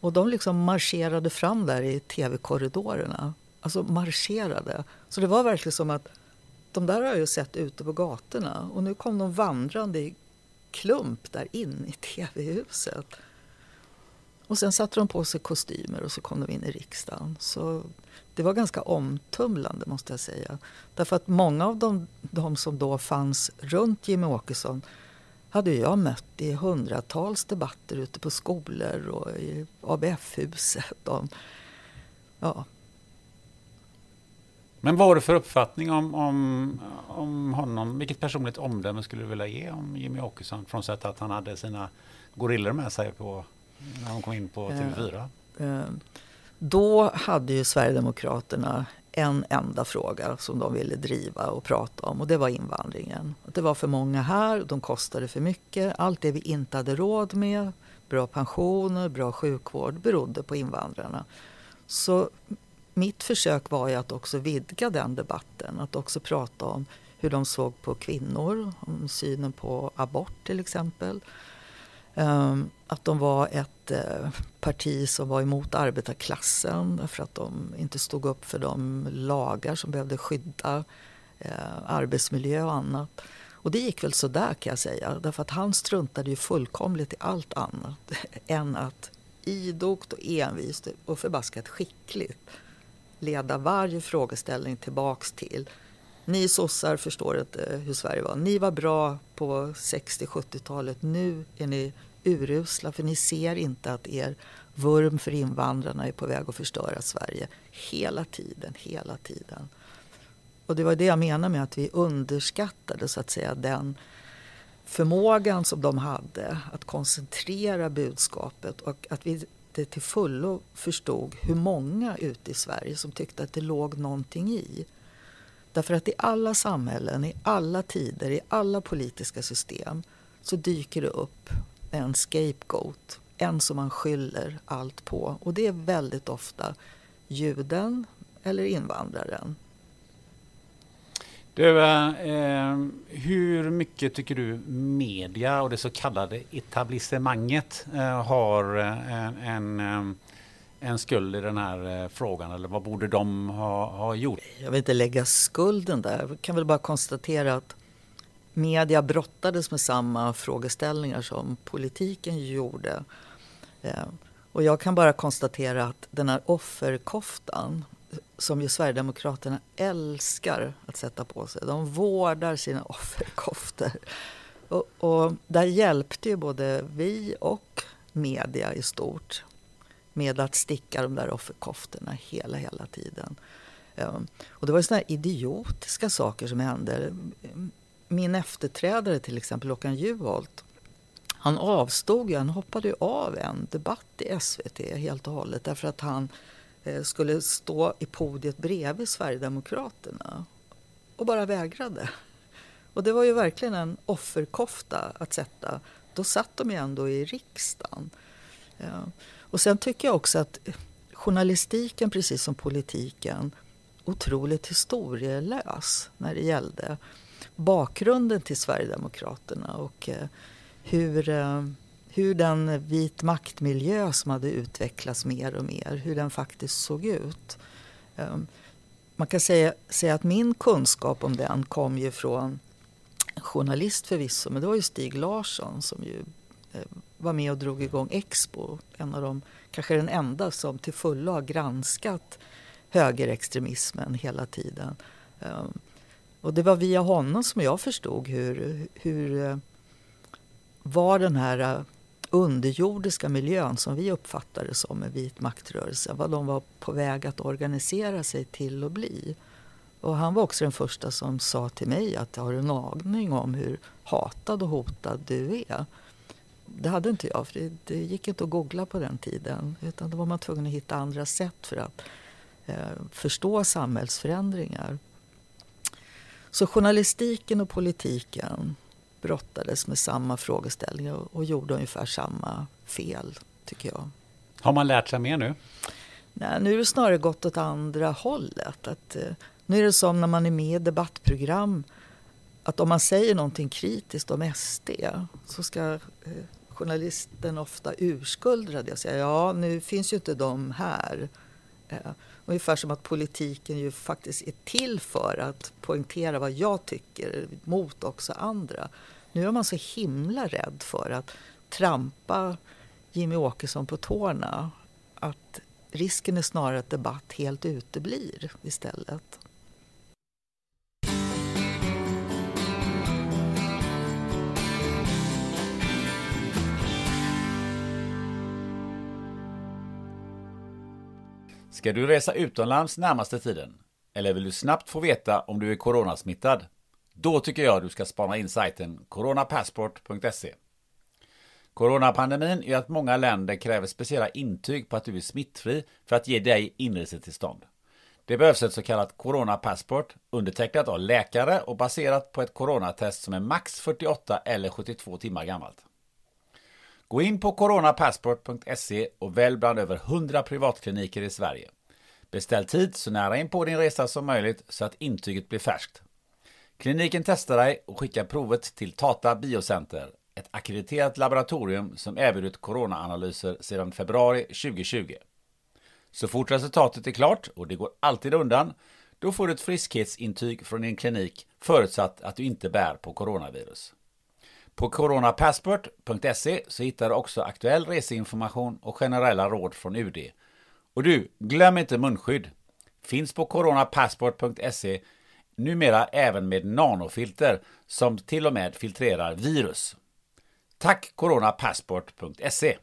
Och de liksom marscherade fram där i tv-korridorerna. Alltså marscherade. Så det var verkligen som att de där har jag ju sett ute på gatorna. Och nu kom de vandrande i klump där in i tv-huset. Och sen satte de på sig kostymer och så kom de in i riksdagen. Så det var ganska omtumlande måste jag säga. Därför att många av de, de som då fanns runt Jimmy Åkesson hade jag mött i hundratals debatter ute på skolor och i ABF-huset. Ja. Men vad har du för uppfattning om, om, om honom? Vilket personligt omdöme skulle du vilja ge om Jimmy Åkesson? Frånsett att han hade sina gorillor med sig på när hon kom in på TV4? Eh, då hade ju Sverigedemokraterna en enda fråga som de ville driva och prata om och det var invandringen. Det var för många här, de kostade för mycket. Allt det vi inte hade råd med, bra pensioner, bra sjukvård, berodde på invandrarna. Så mitt försök var ju att också vidga den debatten, att också prata om hur de såg på kvinnor, om synen på abort till exempel. Ehm, att de var ett eh, parti som var emot arbetarklassen därför att de inte stod upp för de lagar som behövde skydda eh, arbetsmiljö och annat. Och det gick väl sådär kan jag säga därför att han struntade ju fullkomligt i allt annat än att idogt och envist och förbaskat skickligt leda varje frågeställning tillbaks till ni sossar förstår inte eh, hur Sverige var. Ni var bra på 60-70-talet. Nu är ni urusla för ni ser inte att er vurm för invandrarna är på väg att förstöra Sverige. Hela tiden, hela tiden. Och det var det jag menar med att vi underskattade så att säga den förmågan som de hade att koncentrera budskapet och att vi inte till fullo förstod hur många ute i Sverige som tyckte att det låg någonting i. Därför att i alla samhällen, i alla tider, i alla politiska system så dyker det upp en scapegoat, en som man skyller allt på. Och det är väldigt ofta juden eller invandraren. Du, eh, eh, hur mycket tycker du media och det så kallade etablissemanget eh, har eh, en, en, en skuld i den här eh, frågan? Eller vad borde de ha, ha gjort? Jag vill inte lägga skulden där. Jag kan väl bara konstatera att media brottades med samma frågeställningar som politiken gjorde. Eh, och jag kan bara konstatera att den här offerkoftan som ju Sverigedemokraterna älskar att sätta på sig. De vårdar sina offerkoftor. Och, och där hjälpte ju både vi och media i stort med att sticka de där offerkoftorna hela, hela tiden. Ehm, och det var ju sådana här idiotiska saker som hände min efterträdare till exempel, Håkan Juholt, han avstod ju, han hoppade ju av en debatt i SVT helt och hållet därför att han Eh, skulle stå i podiet bredvid Sverigedemokraterna och bara vägrade. Och det var ju verkligen en offerkofta att sätta. Då satt de ju ändå i riksdagen. Ja. Och sen tycker jag också att journalistiken, precis som politiken, otroligt historielös när det gällde bakgrunden till Sverigedemokraterna och eh, hur, hur den vit maktmiljö som hade utvecklats mer och mer, hur den faktiskt såg ut. Ehm, man kan säga, säga att min kunskap om den kom ju från en journalist förvisso, men det var ju Stig Larsson som ju eh, var med och drog igång Expo. En av de, kanske den enda som till fullo har granskat högerextremismen hela tiden. Ehm, och det var via honom som jag förstod hur, hur eh, var den här eh, underjordiska miljön som vi uppfattade som en vit maktrörelse, vad de var på väg att organisera sig till att bli. Och han var också den första som sa till mig att jag har en aning om hur hatad och hotad du är. Det hade inte jag, för det, det gick inte att googla på den tiden. Utan då var man tvungen att hitta andra sätt för att eh, förstå samhällsförändringar. Så journalistiken och politiken brottades med samma frågeställningar och, och gjorde ungefär samma fel, tycker jag. Har man lärt sig mer nu? Nej, nu är det snarare gått åt andra hållet. Att, eh, nu är det som när man är med i debattprogram att om man säger någonting kritiskt om SD så ska eh, journalisten ofta urskuldra det och säga ja, nu finns ju inte de här. Eh, ungefär som att politiken ju faktiskt är till för att poängtera vad jag tycker mot också andra. Nu är man så himla rädd för att trampa Jimmy Åkesson på tårna att risken är snarare att debatt helt uteblir istället. Ska du resa utomlands närmaste tiden? Eller vill du snabbt få veta om du är coronasmittad? Då tycker jag du ska spana in sajten coronapassport.se. Coronapandemin gör att många länder kräver speciella intyg på att du är smittfri för att ge dig inresetillstånd. Det behövs ett så kallat coronapassport undertecknat av läkare och baserat på ett coronatest som är max 48 eller 72 timmar gammalt. Gå in på coronapassport.se och välj bland över 100 privatkliniker i Sverige. Beställ tid så nära in på din resa som möjligt så att intyget blir färskt. Kliniken testar dig och skickar provet till Tata Biocenter, ett akkrediterat laboratorium som erbjudit coronaanalyser sedan februari 2020. Så fort resultatet är klart, och det går alltid undan, då får du ett friskhetsintyg från din klinik förutsatt att du inte bär på coronavirus. På coronapassport.se så hittar du också aktuell reseinformation och generella råd från UD. Och du, glöm inte munskydd. Finns på coronapassport.se numera även med nanofilter som till och med filtrerar virus. Tack coronapassport.se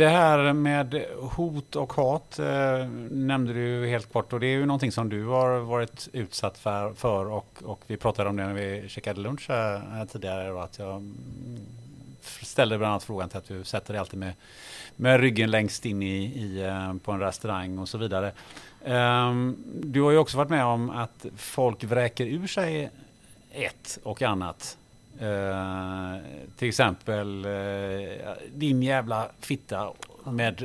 Det här med hot och hat eh, nämnde du helt kort. Och det är ju någonting som du har varit utsatt för, för och, och vi pratade om det när vi käkade lunch här, tidigare. Och att jag mm, ställde bland annat frågan till att du sätter dig alltid med, med ryggen längst in i, i eh, på en restaurang och så vidare. Um, du har ju också varit med om att folk vräker ur sig ett och annat. Uh, till exempel uh, din jävla fitta med,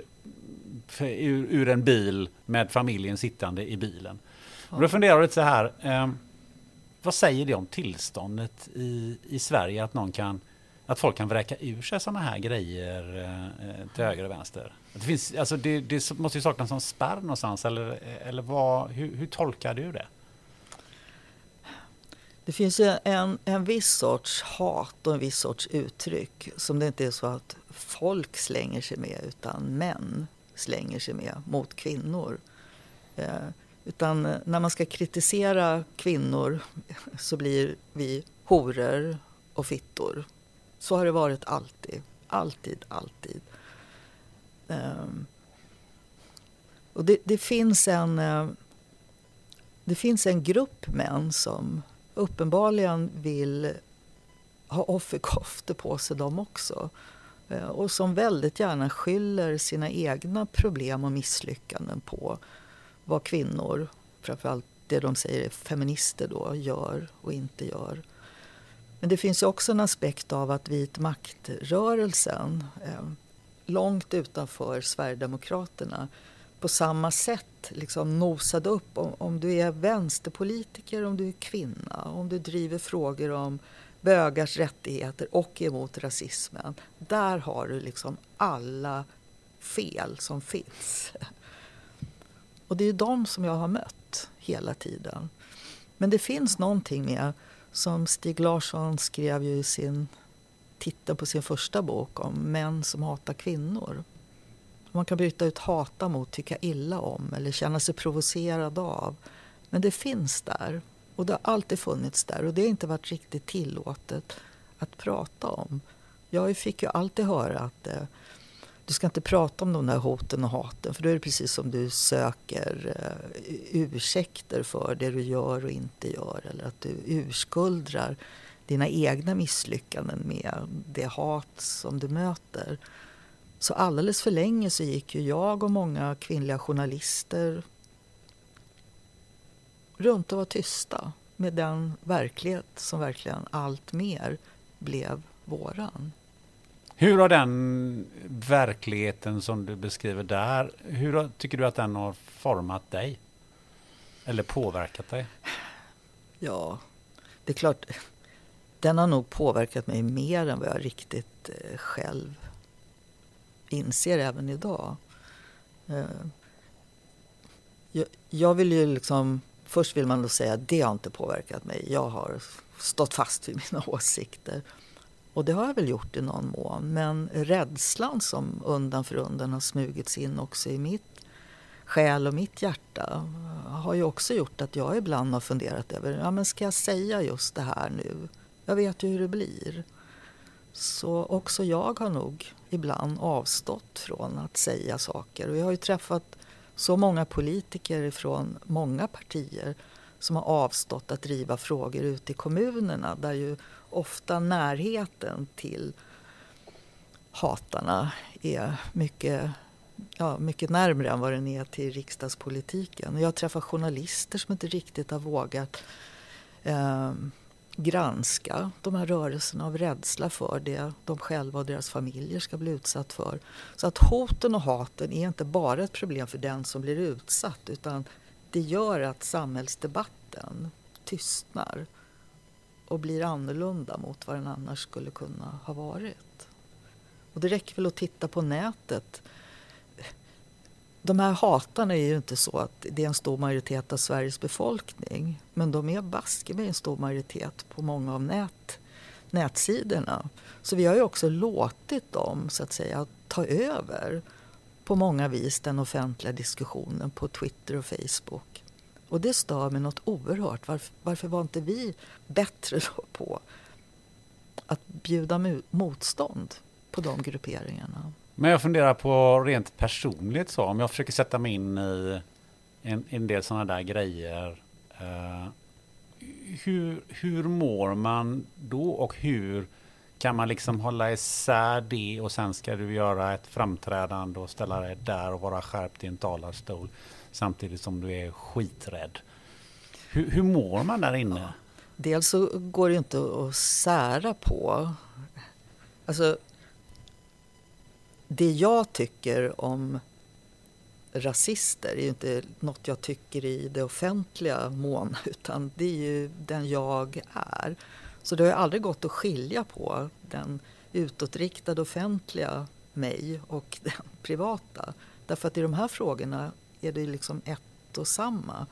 för, ur, ur, en bil med familjen sittande i bilen. Och då funderar jag lite så här. Um, vad säger det om tillståndet i, i Sverige att någon kan att folk kan vräka ur sig sådana här grejer eh, till höger och vänster? Det, finns, alltså det, det måste ju saknas någon spärr någonstans eller, eller vad, hur, hur tolkar du det? Det finns ju en, en viss sorts hat och en viss sorts uttryck som det inte är så att folk slänger sig med utan män slänger sig med mot kvinnor. Eh, utan när man ska kritisera kvinnor så blir vi horor och fittor. Så har det varit alltid. Alltid, alltid. Eh, och det, det, finns en, eh, det finns en grupp män som uppenbarligen vill ha offerkoftor på sig de också. Eh, och som väldigt gärna skyller sina egna problem och misslyckanden på vad kvinnor, framförallt det de säger är feminister då, gör och inte gör. Men det finns ju också en aspekt av att vit maktrörelsen eh, långt utanför Sverigedemokraterna på samma sätt liksom nosade upp om, om du är vänsterpolitiker, om du är kvinna, om du driver frågor om bögars rättigheter och emot rasismen. Där har du liksom alla fel som finns. Och det är de som jag har mött hela tiden. Men det finns någonting med, som Stig Larsson skrev ju i sin titel på sin första bok om män som hatar kvinnor. Man kan byta ut hata mot tycka illa om eller känna sig provocerad av. Men det finns där och det har alltid funnits där och det har inte varit riktigt tillåtet att prata om. Jag fick ju alltid höra att eh, du ska inte prata om de där hoten och haten för då är det precis som du söker eh, ursäkter för det du gör och inte gör eller att du urskuldrar dina egna misslyckanden med det hat som du möter. Så alldeles för länge så gick ju jag och många kvinnliga journalister runt och var tysta med den verklighet som verkligen allt mer blev våran. Hur har den verkligheten som du beskriver där, hur tycker du att den har format dig? Eller påverkat dig? Ja, det är klart, den har nog påverkat mig mer än vad jag riktigt eh, själv inser även idag. Eh, jag vill ju liksom, först vill man då säga att det har inte påverkat mig. Jag har stått fast vid mina åsikter. Och det har jag väl gjort i någon mån. Men rädslan som undan för undan har smugits in också i mitt själ och mitt hjärta har ju också gjort att jag ibland har funderat över, ja men ska jag säga just det här nu? Jag vet ju hur det blir. Så också jag har nog ibland avstått från att säga saker. Och jag har ju träffat så många politiker från många partier som har avstått att driva frågor ute i kommunerna där ju ofta närheten till hatarna är mycket, ja, mycket närmre än vad den är till riksdagspolitiken. Jag träffar journalister som inte riktigt har vågat eh, granska de här rörelserna av rädsla för det de själva och deras familjer ska bli utsatt för. Så att hoten och haten är inte bara ett problem för den som blir utsatt utan det gör att samhällsdebatten tystnar och blir annorlunda mot vad den annars skulle kunna ha varit. Och det räcker väl att titta på nätet. De här hatarna är ju inte så att det är en stor majoritet av Sveriges befolkning. Men de är baske med en stor majoritet på många av nät, nätsidorna. Så vi har ju också låtit dem så att säga ta över på många vis den offentliga diskussionen på Twitter och Facebook. Och det stör mig något oerhört. Varför, varför var inte vi bättre på att bjuda motstånd på de grupperingarna? Men jag funderar på rent personligt så, om jag försöker sätta mig in i en, en del sådana där grejer. Eh, hur, hur mår man då och hur kan man liksom hålla isär det och sen ska du göra ett framträdande och ställa dig där och vara skärpt i en talarstol samtidigt som du är skiträdd. Hur, hur mår man där inne? Ja. Dels så går det inte att sära på. Alltså, det jag tycker om rasister är ju inte något jag tycker i det offentliga mån utan det är ju den jag är. Så det har aldrig gått att skilja på den utåtriktade offentliga mig och den privata. Därför att i de här frågorna är det liksom ett och samma.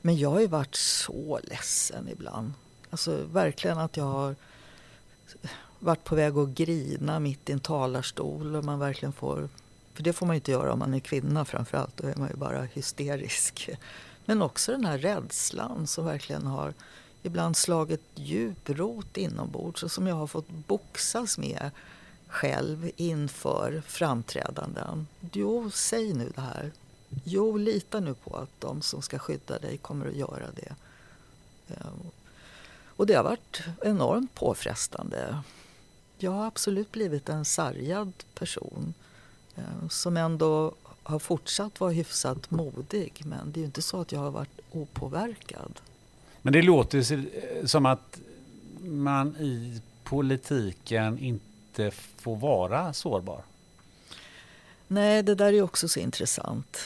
Men jag har ju varit så ledsen ibland. Alltså verkligen att jag har varit på väg att grina mitt i en talarstol och man verkligen får för det får man ju inte göra om man är kvinna framförallt. Då är man ju bara hysterisk. Men också den här rädslan som verkligen har ibland slagit djup rot inombords och som jag har fått boxas med själv inför framträdanden. Jo, säg nu det här. Jo, lita nu på att de som ska skydda dig kommer att göra det. Ehm, och det har varit enormt påfrestande. Jag har absolut blivit en sargad person ehm, som ändå har fortsatt vara hyfsat modig. Men det är ju inte så att jag har varit opåverkad. Men det låter som att man i politiken inte får vara sårbar? Nej, det där är också så intressant.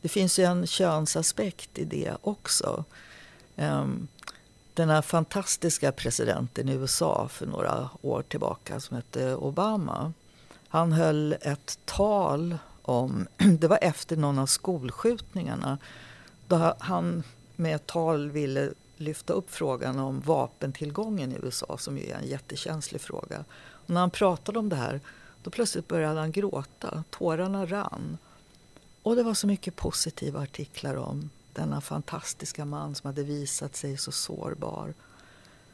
Det finns ju en könsaspekt i det också. Ehm, den här fantastiska presidenten i USA för några år tillbaka som hette Obama. Han höll ett tal om, det var efter någon av skolskjutningarna, då han med ett tal ville lyfta upp frågan om vapentillgången i USA som ju är en jättekänslig fråga. Och när han pratade om det här då plötsligt började han gråta, tårarna rann. Och det var så mycket positiva artiklar om denna fantastiska man som hade visat sig så sårbar.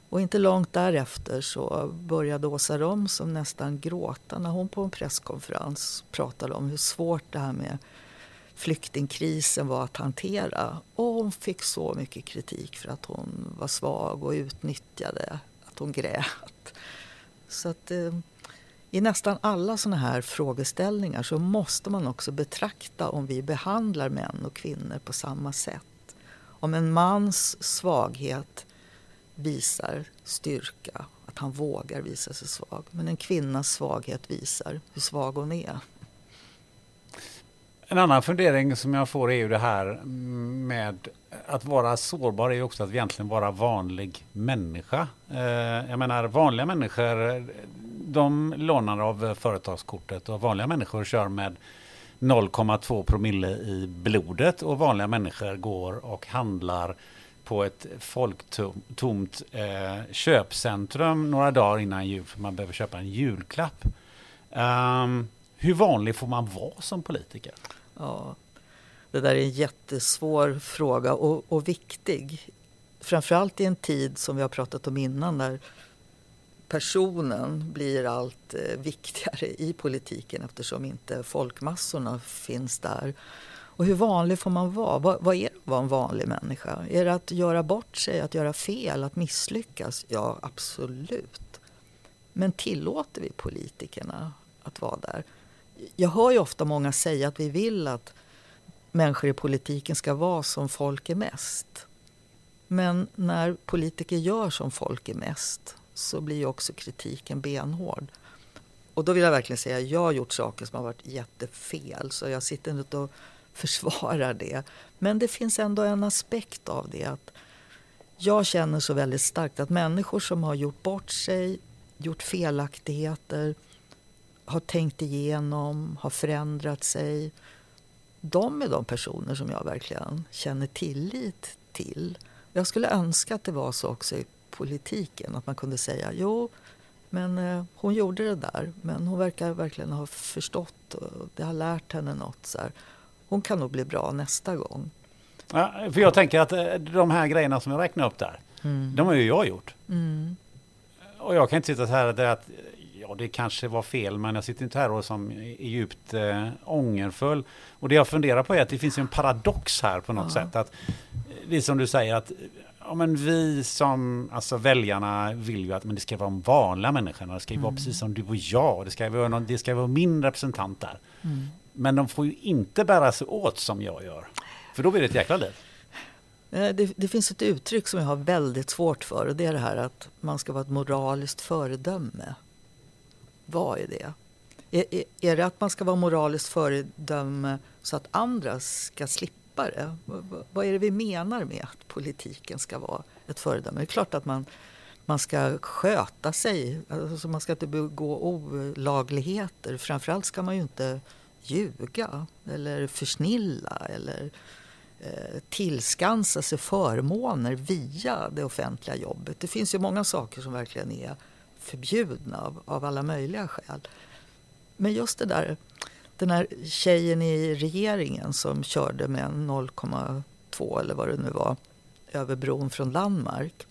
Och inte långt därefter så började Åsa Romson nästan gråta när hon på en presskonferens pratade om hur svårt det här med flyktingkrisen var att hantera. Och hon fick så mycket kritik för att hon var svag och utnyttjade att hon grät. Så att eh, i nästan alla sådana här frågeställningar så måste man också betrakta om vi behandlar män och kvinnor på samma sätt. Om en mans svaghet visar styrka, att han vågar visa sig svag. Men en kvinnas svaghet visar hur svag hon är. En annan fundering som jag får är ju det här med att vara sårbar är ju också att egentligen vara vanlig människa. Eh, jag menar vanliga människor de lånar av eh, företagskortet och vanliga människor kör med 0,2 promille i blodet och vanliga människor går och handlar på ett folktomt eh, köpcentrum några dagar innan jul för man behöver köpa en julklapp. Um, hur vanlig får man vara som politiker? Ja, det där är en jättesvår fråga och, och viktig. Framförallt i en tid som vi har pratat om innan där personen blir allt eh, viktigare i politiken eftersom inte folkmassorna finns där. Och hur vanlig får man vara? Vad, vad, är det att vara en vanlig människa? Är det att göra bort sig, att göra fel, att misslyckas? Ja, absolut. Men tillåter vi politikerna att vara där? Jag hör ju ofta många säga att vi vill att människor i politiken ska vara som folk är mest. Men när politiker gör som folk är mest så blir ju också kritiken benhård. Och då vill jag verkligen säga att jag har gjort saker som har varit jättefel så jag sitter inte och försvarar det. Men det finns ändå en aspekt av det att jag känner så väldigt starkt att människor som har gjort bort sig, gjort felaktigheter, har tänkt igenom, har förändrat sig. De är de personer som jag verkligen känner tillit till. Jag skulle önska att det var så också i politiken. Att man kunde säga jo, men eh, hon gjorde det där. Men hon verkar verkligen ha förstått och det har lärt henne något. Så här. Hon kan nog bli bra nästa gång. Ja, för jag tänker att eh, de här grejerna som jag räknar upp där, mm. de har ju jag gjort. Mm. Och jag kan inte sitta så här och att ja, det kanske var fel, men jag sitter inte här och som är djupt äh, ångerfull. Och det jag funderar på är att det finns en paradox här på något ja. sätt. Att det är som du säger att Ja, men vi som, alltså väljarna vill ju att men det ska vara de vanliga människorna. Det ska ju mm. vara precis som du och jag. Det ska vara, någon, det ska vara min representant där. Mm. Men de får ju inte bära sig åt som jag gör. För då blir det ett jäkla liv. Eh, det, det, finns ett uttryck som jag har väldigt svårt för och det är det här att man ska vara ett moraliskt föredöme. Vad är det? Är, är, är det att man ska vara moraliskt föredöme så att andra ska slippa det? Vad är det vi menar med att politiken ska vara ett föredöme? Det är klart att man, man ska sköta sig, alltså man ska inte begå olagligheter. Framförallt ska man ju inte ljuga eller försnilla eller eh, tillskansa sig förmåner via det offentliga jobbet. Det finns ju många saker som verkligen är förbjudna av, av alla möjliga skäl. Men just det där den här tjejen i regeringen som körde med 0,2 eller vad det nu var över bron från Danmark.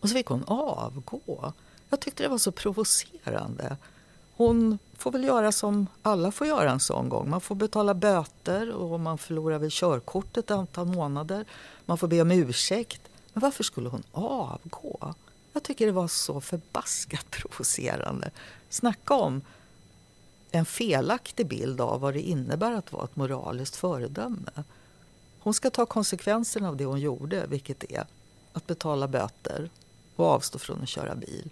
Och så fick hon avgå. Jag tyckte det var så provocerande. Hon får väl göra som alla får göra en sån gång. Man får betala böter och man förlorar väl körkortet ett antal månader. Man får be om ursäkt. Men varför skulle hon avgå? Jag tycker det var så förbaskat provocerande. Snacka om en felaktig bild av vad det innebär att vara ett moraliskt föredöme. Hon ska ta konsekvenserna av det hon gjorde, vilket är att betala böter och avstå från att köra bil.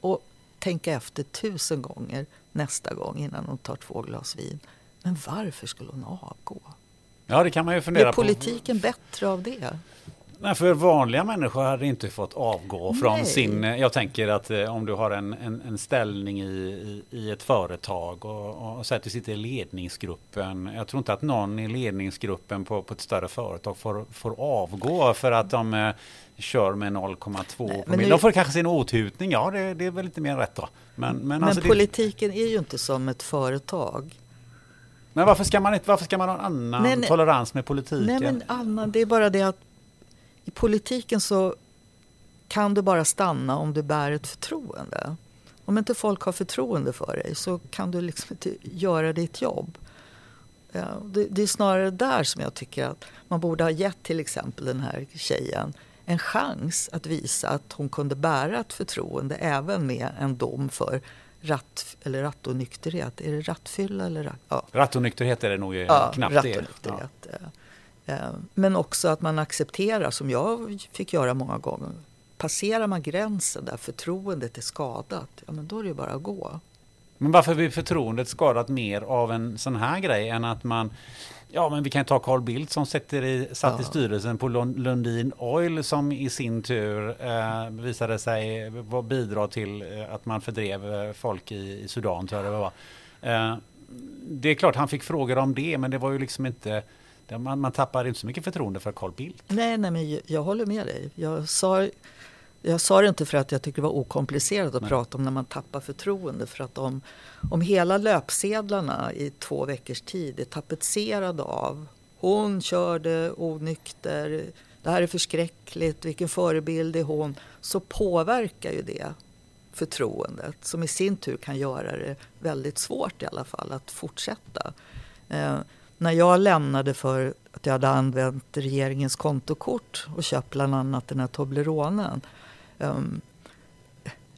Och tänka efter tusen gånger nästa gång innan hon tar två glas vin. Men varför skulle hon avgå? Ja, det kan man ju fundera Är politiken på. bättre av det? Nej, för vanliga människor hade inte fått avgå från Nej. sin... Jag tänker att eh, om du har en, en, en ställning i, i, i ett företag och, och säger att du sitter i ledningsgruppen. Jag tror inte att någon i ledningsgruppen på, på ett större företag får, får avgå för att de eh, kör med 0,2 men promille. De får kanske sin åthutning, ja det, det är väl lite mer rätt då. Men, men, Men alltså det, politiken är ju inte som ett företag. men varför, ska man inte, varför ska man ha en annan Nej, nej. tolerans med politiken? Nej, men Anna, det är bara det att i politiken så kan du bara stanna om du bär ett förtroende. Om inte folk har förtroende för dig så kan du liksom inte göra ditt jobb. Det, det är snarare där som jag tycker att man borde ha gett till exempel den här tjejen en chans att visa att hon kunde bära ett förtroende även med en dom för ratt, eller rattonykterhet. Är det rattfylla eller ratt, ja, Rattonykterhet är det nog ja, knappt det. Ja. Eh, Men också att man accepterar, som jag fick göra många gånger. Passerar man gränsen där förtroendet är skadat, ja men då är det ju bara att gå. Men varför blir förtroendet skadat mer av en sån här grej än att man Ja men vi kan ta Carl Bildt som sätter i, satt i Ja. styrelsen på Lund- Lundin Oil som i sin tur eh, visade sig bidra till eh, att man fördrev eh, folk i, i Sudan tror jag det var. Eh, det är klart han fick frågor om det men det var ju liksom inte man, man tappar inte så mycket förtroende för Carl Bildt. Nej, nej men jag, jag håller med dig. Jag sa, jag sa det inte för att jag tycker det var okomplicerat att Nej. prata om när man tappar förtroende. För att om, om hela löpsedlarna i två veckors tid är tapetserade av hon körde onykter, det här är förskräckligt, vilken förebild är hon? Så påverkar ju det förtroendet som i sin tur kan göra det väldigt svårt i alla fall att fortsätta. När jag lämnade för att jag hade använt regeringens kontokort och köpt bland annat den här Tobleronen. Um,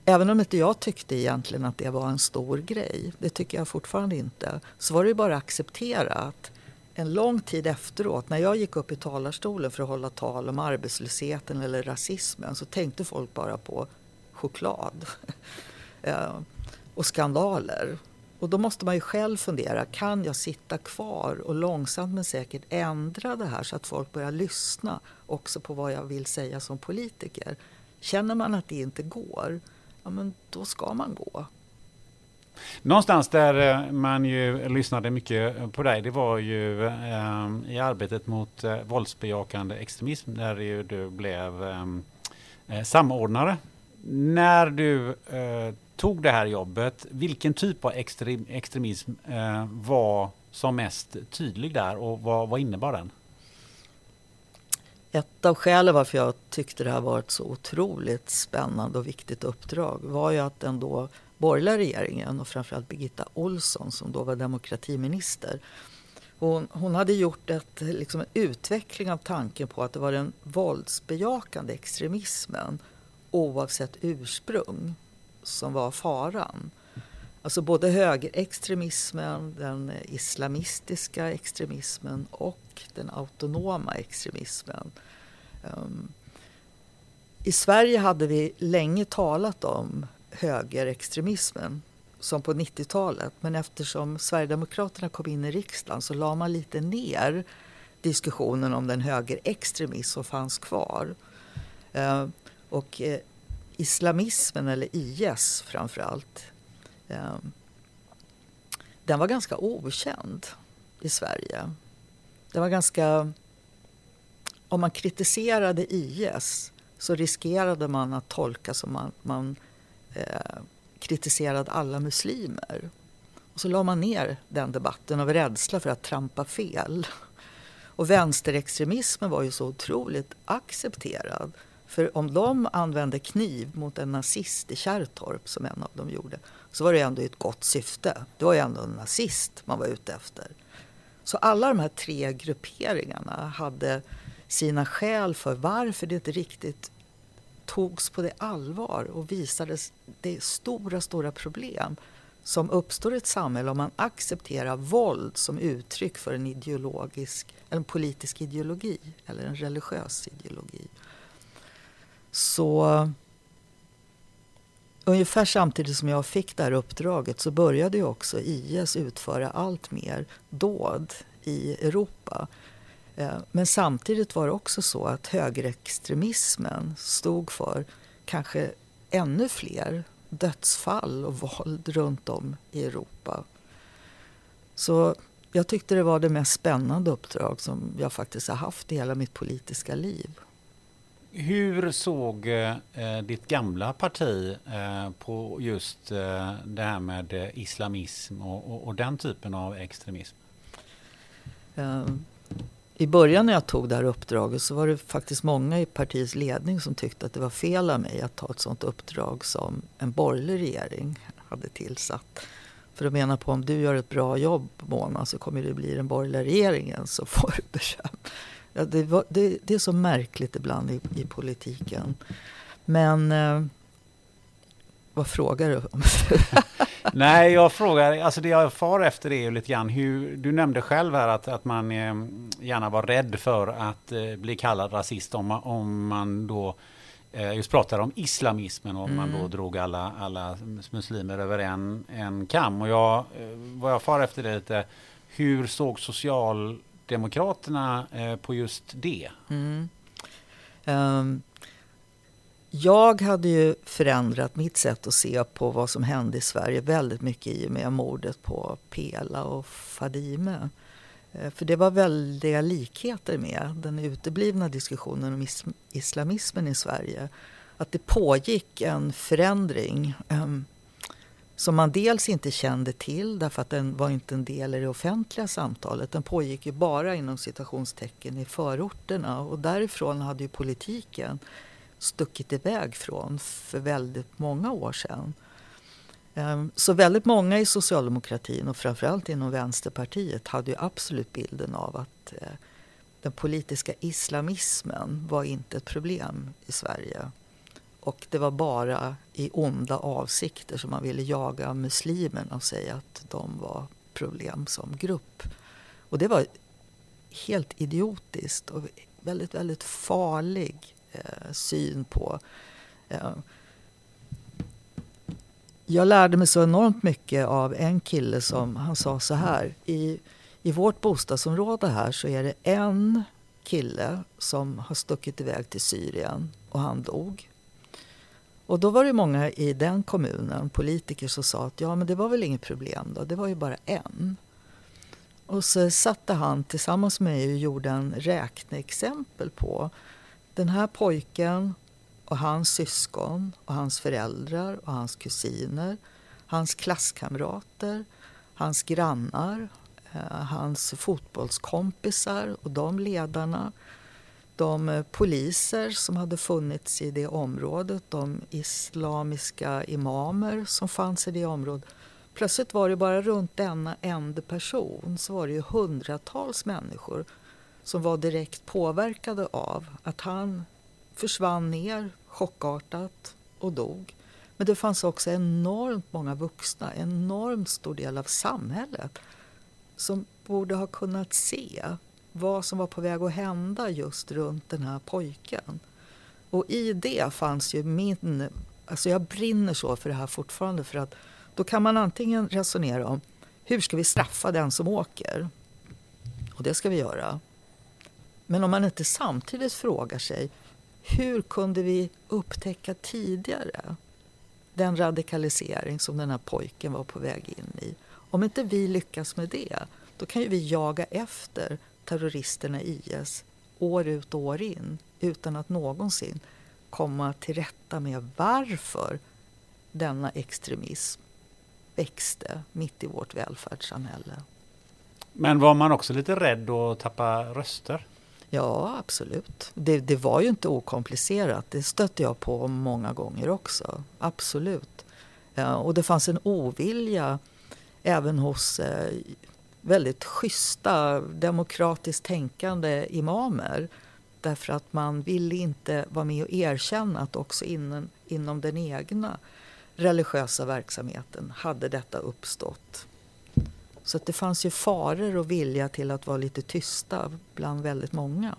även om inte jag tyckte egentligen att det var en stor grej, det tycker jag fortfarande inte, så var det ju bara att acceptera att en lång tid efteråt, när jag gick upp i talarstolen för att hålla tal om arbetslösheten eller rasismen, så tänkte folk bara på choklad ehm, och skandaler. Och då måste man ju själv fundera, kan jag sitta kvar och långsamt men säkert ändra det här så att folk börjar lyssna också på vad jag vill säga som politiker. Känner man att det inte går, ja men då ska man gå. Någonstans där eh, man ju lyssnade mycket på dig, det var ju eh, i arbetet mot eh, våldsbejakande extremism där ju du blev samordnare. När du tog det här jobbet, vilken typ av extrem, extremism eh, var som mest tydlig där och vad, vad innebar den? Ett av skälen varför jag tyckte det här var ett så otroligt spännande och viktigt uppdrag var ju att den då borgerliga regeringen och framförallt Birgitta Olsson som då var demokratiminister hon, hon hade gjort ett, liksom en utveckling av tanken på att det var den våldsbejakande extremismen oavsett ursprung som var faran. Alltså både högerextremismen, den islamistiska extremismen och den autonoma extremismen. Um, I Sverige hade vi länge talat om högerextremismen som på 90-talet. Men eftersom Sverigedemokraterna kom in i riksdagen så la man lite ner diskussionen om den högerextremism som fanns kvar. Ehm, och eh, islamismen, eller IS framförallt, eh, den var ganska okänd i Sverige. Den var ganska... Om man kritiserade IS så riskerade man att tolka som att man eh, kritiserade alla muslimer. Och så la man ner den debatten av rädsla för att trampa fel. Och vänsterextremismen var ju så otroligt accepterad. För om de använde kniv mot en nazist i Kärrtorp, som en av dem gjorde, så var det ändå i ett gott syfte. Det var ju ändå en nazist man var ute efter. Så alla de här tre grupperingarna hade sina skäl för varför det inte riktigt togs på det allvar och visades det stora, stora problem som uppstår i ett samhälle om man accepterar våld som uttryck för en ideologisk, en politisk ideologi eller en religiös ideologi. Så ungefär samtidigt som jag fick det här uppdraget så började ju också IS utföra allt mer dåd i Europa. Eh, men samtidigt var det också så att högerextremismen stod för kanske ännu fler dödsfall och våld runt om i Europa. Så jag tyckte det var det mest spännande uppdrag som jag faktiskt har haft i hela mitt politiska liv. Hur såg eh, ditt gamla parti eh, på just eh, det här med eh, islamism och, och, och, den typen av extremism? Eh, I början när jag tog det här uppdraget så var det faktiskt många i partiets ledning som tyckte att det var fel av mig att ta ett sådant uppdrag som en borgerlig regering hade tillsatt. För att mena på om du gör ett bra jobb Mona så kommer det bli den borgerliga regeringen så får du beröm. Ja, det, var, det, det, är så märkligt ibland i, i politiken. Men eh, vad frågar du om? Nej, jag frågar, alltså det jag far efter är lite grann hur, du nämnde själv här att, att man eh, gärna var rädd för att eh, bli kallad rasist om, om man då eh, just pratar om islamismen och mm. man då mm. drog alla, alla muslimer över en, en kam. Och jag, eh, vad jag far efter det lite, hur såg Demokraterna eh, på just det? Mm. Um, jag hade ju förändrat mitt sätt att se på vad som hände i Sverige väldigt mycket i och med mordet på Pela och Fadime. Eh, för det var väldiga likheter med den uteblivna diskussionen om islamismen i Sverige. Att det pågick en förändring ehm, som man dels inte kände till därför att den var inte en del i det offentliga samtalet. Den pågick ju bara inom citationstecken i förorterna och därifrån hade ju politiken stuckit iväg från för väldigt många år sedan. Ehm, så väldigt många i socialdemokratin och framförallt inom Vänsterpartiet hade ju absolut bilden av att eh, den politiska islamismen var inte ett problem i Sverige. Och det var bara i onda avsikter som man ville jaga muslimerna och säga att de var problem som grupp. Och det var helt idiotiskt och väldigt, väldigt farlig eh, syn på eh, jag lärde mig så enormt mycket av en kille som han sa så här. I, I vårt bostadsområde här så är det en kille som har stuckit iväg till Syrien och han dog. Och då var det många i den kommunen, politiker, som sa att ja men det var väl inget problem då, det var ju bara en. Och så satte han tillsammans med mig och gjorde en räkneexempel på den här pojken och hans syskon och hans föräldrar och hans kusiner, hans klasskamrater, hans grannar, eh, hans fotbollskompisar och de ledarna, de eh, poliser som hade funnits i det området, de islamiska imamer som fanns i det området. Plötsligt var det bara runt denna enda person så var det ju hundratals människor som var direkt påverkade av att han försvann ner chockartat och dog. Men det fanns också enormt många vuxna, enormt stor del av samhället som borde ha kunnat se vad som var på väg att hända just runt den här pojken. Och i det fanns ju min... Alltså jag brinner så för det här fortfarande för att då kan man antingen resonera om hur ska vi straffa den som åker? Och det ska vi göra. Men om man inte samtidigt frågar sig hur kunde vi upptäcka tidigare den radikalisering som den här pojken var på väg in i? Om inte vi lyckas med det, då kan ju vi jaga efter terroristerna i IS år ut och år in utan att någonsin komma till rätta med varför denna extremism växte mitt i vårt välfärdssamhälle. Men var man också lite rädd att tappa röster? Ja, absolut. Det, det, var ju inte okomplicerat. Det stötte jag på många gånger också. Absolut. Ja, och det fanns en ovilja även hos eh, väldigt schyssta, demokratiskt tänkande imamer. Därför att man ville inte vara med och erkänna att också inom, inom den egna religiösa verksamheten hade detta uppstått. Så att det fanns ju faror och vilja till att vara lite tysta bland väldigt många.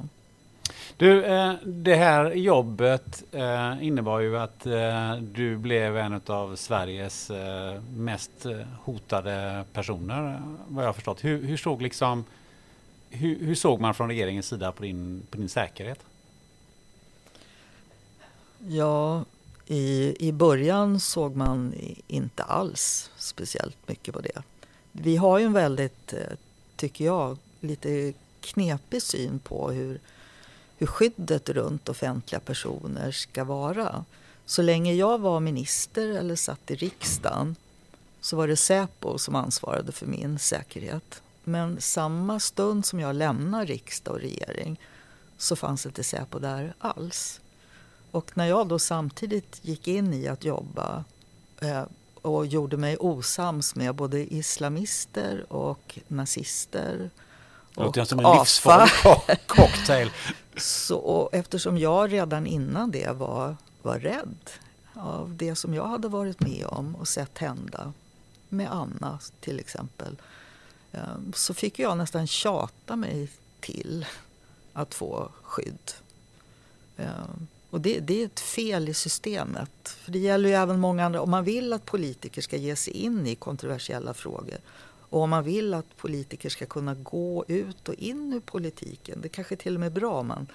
Du, eh, det här jobbet eh, innebar ju att eh, du blev en av Sveriges mest hotade personer, vad jag har förstått. Hur, hur såg liksom, hur, hur, såg man från regeringens sida på din, på din säkerhet? Ja, i, i början såg man inte alls speciellt mycket på det. Vi har ju en väldigt, tycker jag, lite knepig syn på hur hur skyddet runt offentliga personer ska vara. Så länge jag var minister eller satt i riksdagen så var det Säpo som ansvarade för min säkerhet. Men samma stund som jag lämnar riksdag och regering så fanns inte Säpo där alls. Och när jag då samtidigt gick in i att jobba eh, och gjorde mig osams med både islamister och nazister det låter som en livsfarlig cocktail. Så, och eftersom jag redan innan det var, var rädd av det som jag hade varit med om och sett hända med Anna till exempel ehm, så fick jag nästan tjata mig till att få skydd. Ehm, och det, det, är ett fel i systemet. För Det gäller ju även många andra. Om man vill att politiker ska ge sig in i kontroversiella frågor och om man vill att politiker ska kunna gå ut och in ur politiken, det kanske till och med är bra om man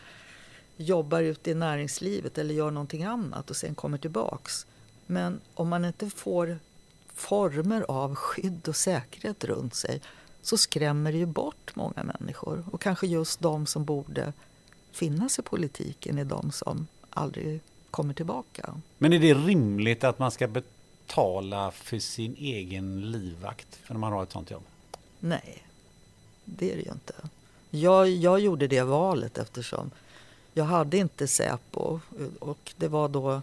jobbar ute i näringslivet eller gör någonting annat och sen kommer tillbaks. Men om man inte får former av skydd och säkerhet runt sig så skrämmer det ju bort många människor. Och kanske just de som borde finnas i politiken är de som aldrig kommer tillbaka. Men är det rimligt att man ska betala Betala för sin egen livvakt för när man har ett sånt jobb? Nej, det är det ju inte. Jag, jag gjorde det valet eftersom jag hade inte Säpo och det var då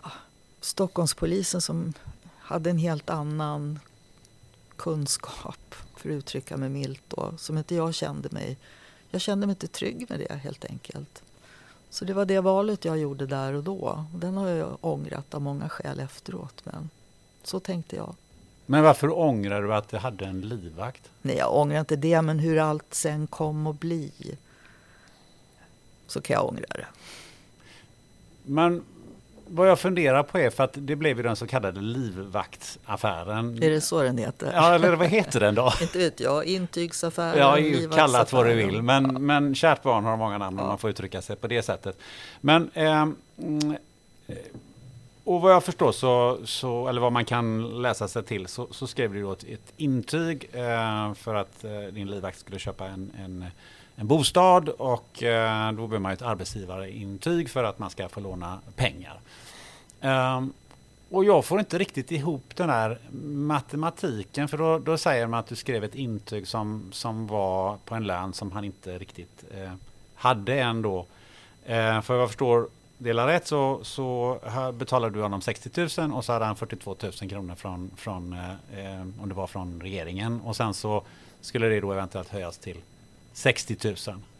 ah, Stockholmspolisen som hade en helt annan kunskap, för att uttrycka mig milt då, som inte jag kände mig. Jag kände mig inte trygg med det helt enkelt. Så det var det valet jag gjorde där och då. Den har jag ångrat av många skäl efteråt. Men så tänkte jag. Men varför ångrar du att du hade en livvakt? Nej, jag ångrar inte det, men hur allt sen kom att bli. Så kan jag ångra det. Men vad jag funderar på är, för att det blev ju den så kallade livvaktsaffären. Är det så den heter? Ja, eller vad heter den då? Inte vet jag, intygsaffären, Ja, kallat vad du vill. Men, men kärt barn har många namn ja. om man får uttrycka sig på det sättet. Men eh, och vad jag förstår så, så, eller vad man kan läsa sig till, så, så skrev du då ett, ett intyg eh, för att eh, din livvakt skulle köpa en, en, en bostad och eh, då behöver man ett arbetsgivarintyg för att man ska få låna pengar. Ehm, och jag får inte riktigt ihop den här matematiken för då, då säger man att du skrev ett intyg som, som var på en lön som han inte riktigt eh, hade ändå. Eh, för vad jag förstår delar rätt så, så betalade du honom 60 000 och så hade han 42 000 kronor från, från eh, ehm, om det var från regeringen. Och sen så skulle det då eventuellt höjas till 60 000.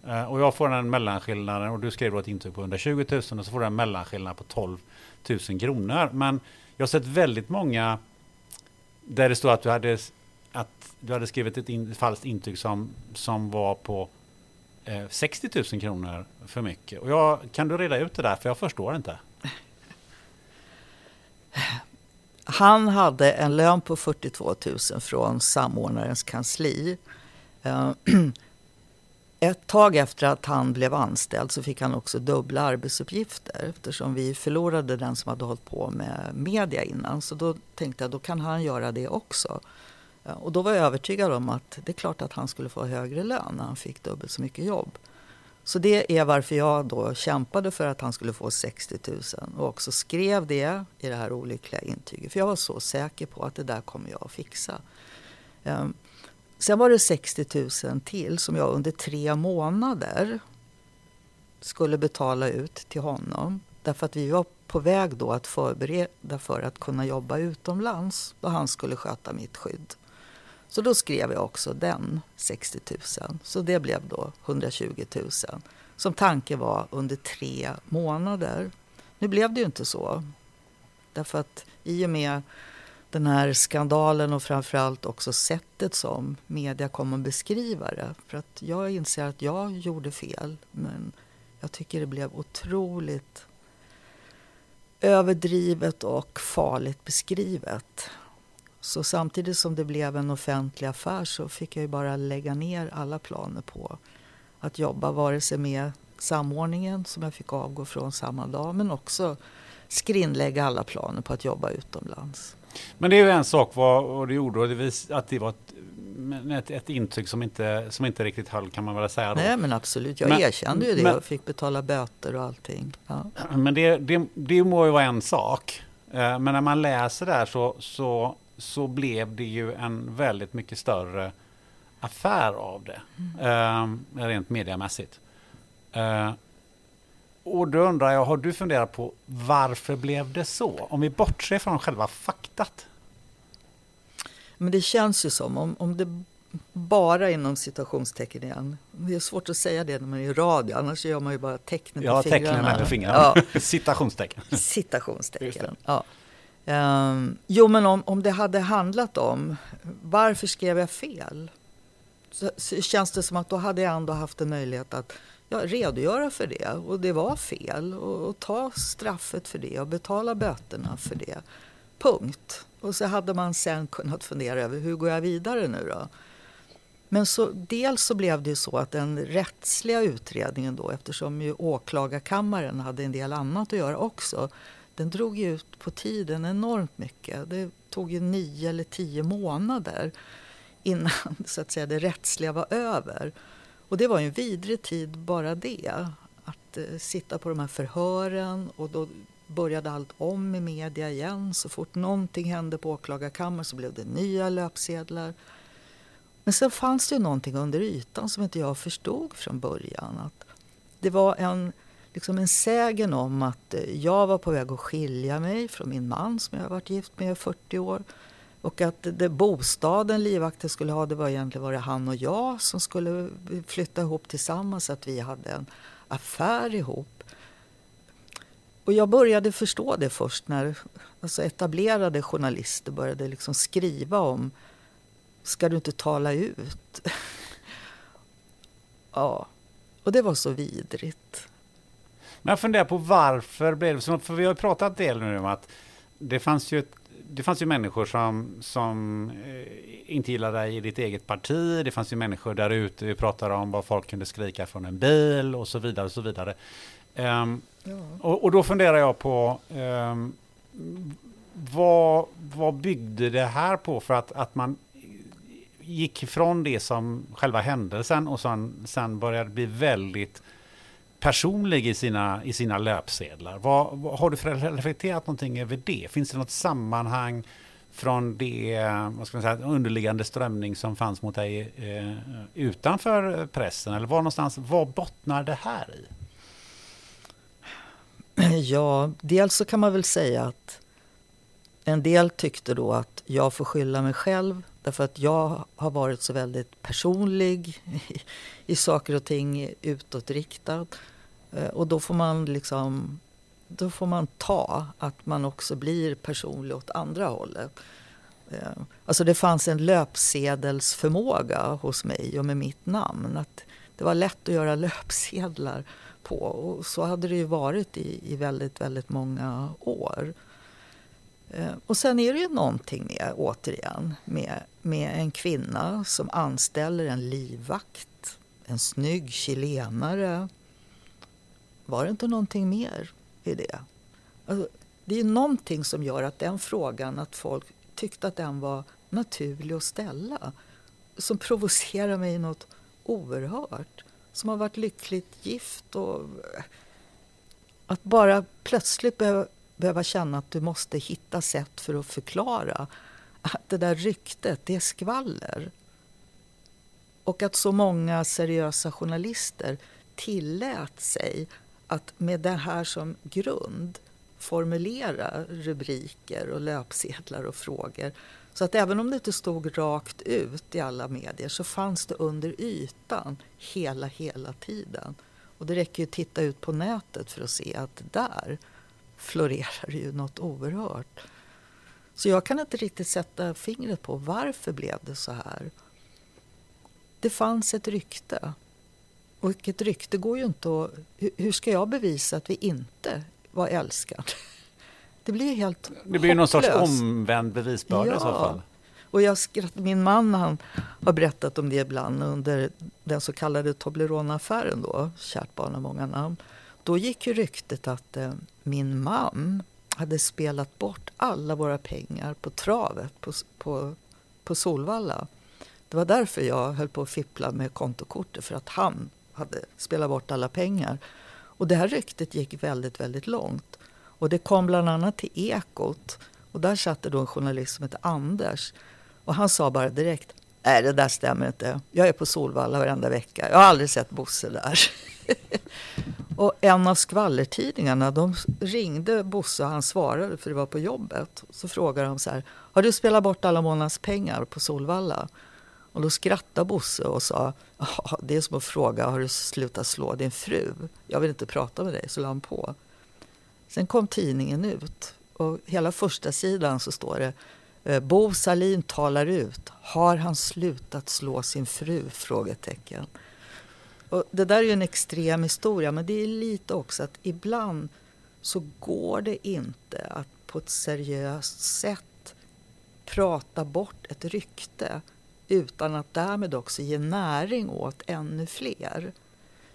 Eh, och jag får den mellanskillnaden och du skrev då ett intyg på 120 000 och så får du en mellanskillnad på 12 000 kronor. Men jag har sett väldigt många där det står att du hade, att du hade skrivit ett in, falskt intyg som, som var på eh, 60 000 kronor för mycket. Och jag, kan du reda ut det där? För jag förstår inte. Han hade en lön på 42 000 från samordnarens kansli. Eh, Ett tag efter att han blev anställd så fick han också dubbla arbetsuppgifter eftersom vi förlorade den som hade hållit på med media innan. Så då tänkte jag då kan han göra det också. Eh, och då var jag övertygad om att det är klart att han skulle få högre lön när han fick dubbelt så mycket jobb. Så det är varför jag då kämpade för att han skulle få 60 000 och också skrev det i det här olyckliga intyget. För jag var så säker på att det där kommer jag att fixa. Ehm, Sen var det 60 000 till som jag under tre månader skulle betala ut till honom. Därför att vi var på väg då att förbereda för att kunna jobba utomlands och han skulle sköta mitt skydd. Så då skrev jag också den 60 000. Så det blev då 120 000. Som tanke var under tre månader. Nu blev det ju inte så. Därför att i och med den här skandalen och framförallt också sättet som media kom att beskriva det. För att jag inser att jag gjorde fel. Men Jag tycker det blev otroligt överdrivet och farligt beskrivet. Så samtidigt som det blev en offentlig affär så fick jag ju bara lägga ner alla planer på att jobba, vare sig med samordningen som jag fick avgå från samma dag men också skrinlägga alla planer på att jobba utomlands. Men det är ju en sak vad du gjorde och det vis, att det var ett, ett, ett intryck som inte, som inte riktigt höll kan man väl säga. Då. Nej men absolut, jag men, erkände ju det men, och fick betala böter och allting. Ja. Men det, det, det må ju vara en sak. Eh, men när man läser där så, så, så blev det ju en väldigt mycket större affär av det. Mm. Eh, rent mediamässigt. Och då undrar jag, har du funderat på varför blev det så? Om vi bortser från själva faktat. Men det känns ju som, om, om det bara inom citationstecken igen. Det är svårt att säga det när man är i radio, annars gör man ju bara tecknen ja, med fingrarna. Tecknen med fingrarna. Ja. Citationstecken. Citationstecken, ja. Um, jo, men om, om det hade handlat om varför skrev jag fel? Så, så känns det som att då hade jag ändå haft en möjlighet att ja, redogöra för det. Och det var fel. Och, och, ta straffet för det och betala böterna för det. Punkt. Och så hade man sen kunnat fundera över hur går jag vidare nu då? Men så, dels så blev det ju så att den rättsliga utredningen då, eftersom ju åklagarkammaren hade en del annat att göra också, den drog ju ut på tiden enormt mycket. Det tog ju nio eller tio månader innan så att säga, det rättsliga var över. Och det var en vidrig tid bara det. Att eh, sitta på de här förhören och då började allt om i media igen. Så fort någonting hände på åklagarkammaren så blev det nya löpsedlar. Men sen fanns det ju någonting under ytan som inte jag förstod från början. Att det var en, liksom en sägen om att eh, jag var på väg att skilja mig från min man som jag har varit gift med i 40 år. Och att det bostaden livvakten skulle ha, det var egentligen var det han och jag som skulle flytta ihop tillsammans, att vi hade en affär ihop. Och jag började förstå det först när alltså etablerade journalister började liksom skriva om Ska du inte tala ut? ja, och det var så vidrigt. Men jag funderar på varför blev det så? För vi har pratat en del nu om att det fanns ju ett det fanns ju människor som, som eh, inte gillade dig i ditt eget parti. Det fanns ju människor där ute, vi pratade om vad folk kunde skrika från en bil och så vidare. Och så vidare. Um, ja. och, och, då funderar jag på um, vad, vad byggde det här på för att, att man gick ifrån det som själva händelsen och sen, sen började bli väldigt personlig i sina, i sina löpsedlar. Vad, vad, har du reflekterat någonting över det? Finns det något sammanhang från det eh, vad ska man säga, underliggande strömning som fanns mot dig eh, utanför pressen? Eller var någonstans, vad bottnar det här i? Ja, dels så kan man väl säga att en del tyckte då att jag får skylla mig själv därför att jag har varit så väldigt personlig i, i saker och ting utåtriktad. Eh, och då får man liksom då får man ta att man också blir personlig åt andra hållet. Eh, alltså det fanns en löpsedelsförmåga hos mig och med mitt namn. Att det var lätt att göra löpsedlar på och så hade det ju varit i, i väldigt, väldigt många år. Eh, och sen är det ju någonting med, återigen, med, med en kvinna som anställer en livvakt, en snygg chilenare. Var det inte någonting mer i det? Alltså, det är någonting som gör att den frågan, att folk tyckte att den var naturlig att ställa, som provocerar mig något oerhört. Som har varit lyckligt gift och eh, att bara plötsligt behöva behöva känna att du måste hitta sätt för att förklara att det där ryktet, det är skvaller. Och att så många seriösa journalister tillät sig att med det här som grund formulera rubriker och löpsedlar och frågor. Så att även om det inte stod rakt ut i alla medier så fanns det under ytan hela, hela tiden. Och det räcker ju att titta ut på nätet för att se att där florerar ju något oerhört. Så jag kan inte riktigt sätta fingret på varför blev det så här. Det fanns ett rykte. Och ett rykte går ju inte att... Hur ska jag bevisa att vi inte var älskade? Det blir helt Det blir någon sorts omvänd bevisbörda Ja. i så fall. Och jag skratt, min man han har berättat om det ibland under den så kallade Toblerone-affären då, kärt barn har många namn. Då gick ju ryktet att eh, min man hade spelat bort alla våra pengar på travet på, på, på Solvalla. Det var därför jag höll på att fippla med kontokortet, för att han hade spelat bort alla pengar. Och det här ryktet gick väldigt, väldigt långt. Och det kom bland annat till Ekot. Och där satt det då en journalist som hette Anders. Och han sa bara direkt, nej det där stämmer inte. Jag är på Solvalla varenda vecka. Jag har aldrig sett Bosse där. och en av skvallertidningarna, de ringde Bosse och han svarade för det var på jobbet. Så frågade de så här, har du spelat bort alla månadens pengar på Solvalla? Och då skrattade Bosse och sa, "Ja, det är som att fråga, har du slutat slå din fru? Jag vill inte prata med dig, så la han på. Sen kom tidningen ut och hela första sidan så står det Eh, Bo Salin talar ut. Har han slutat slå sin fru? Frågetecken. Och det där är ju en extrem historia men det är lite också att ibland så går det inte att på ett seriöst sätt prata bort ett rykte utan att därmed också ge näring åt ännu fler.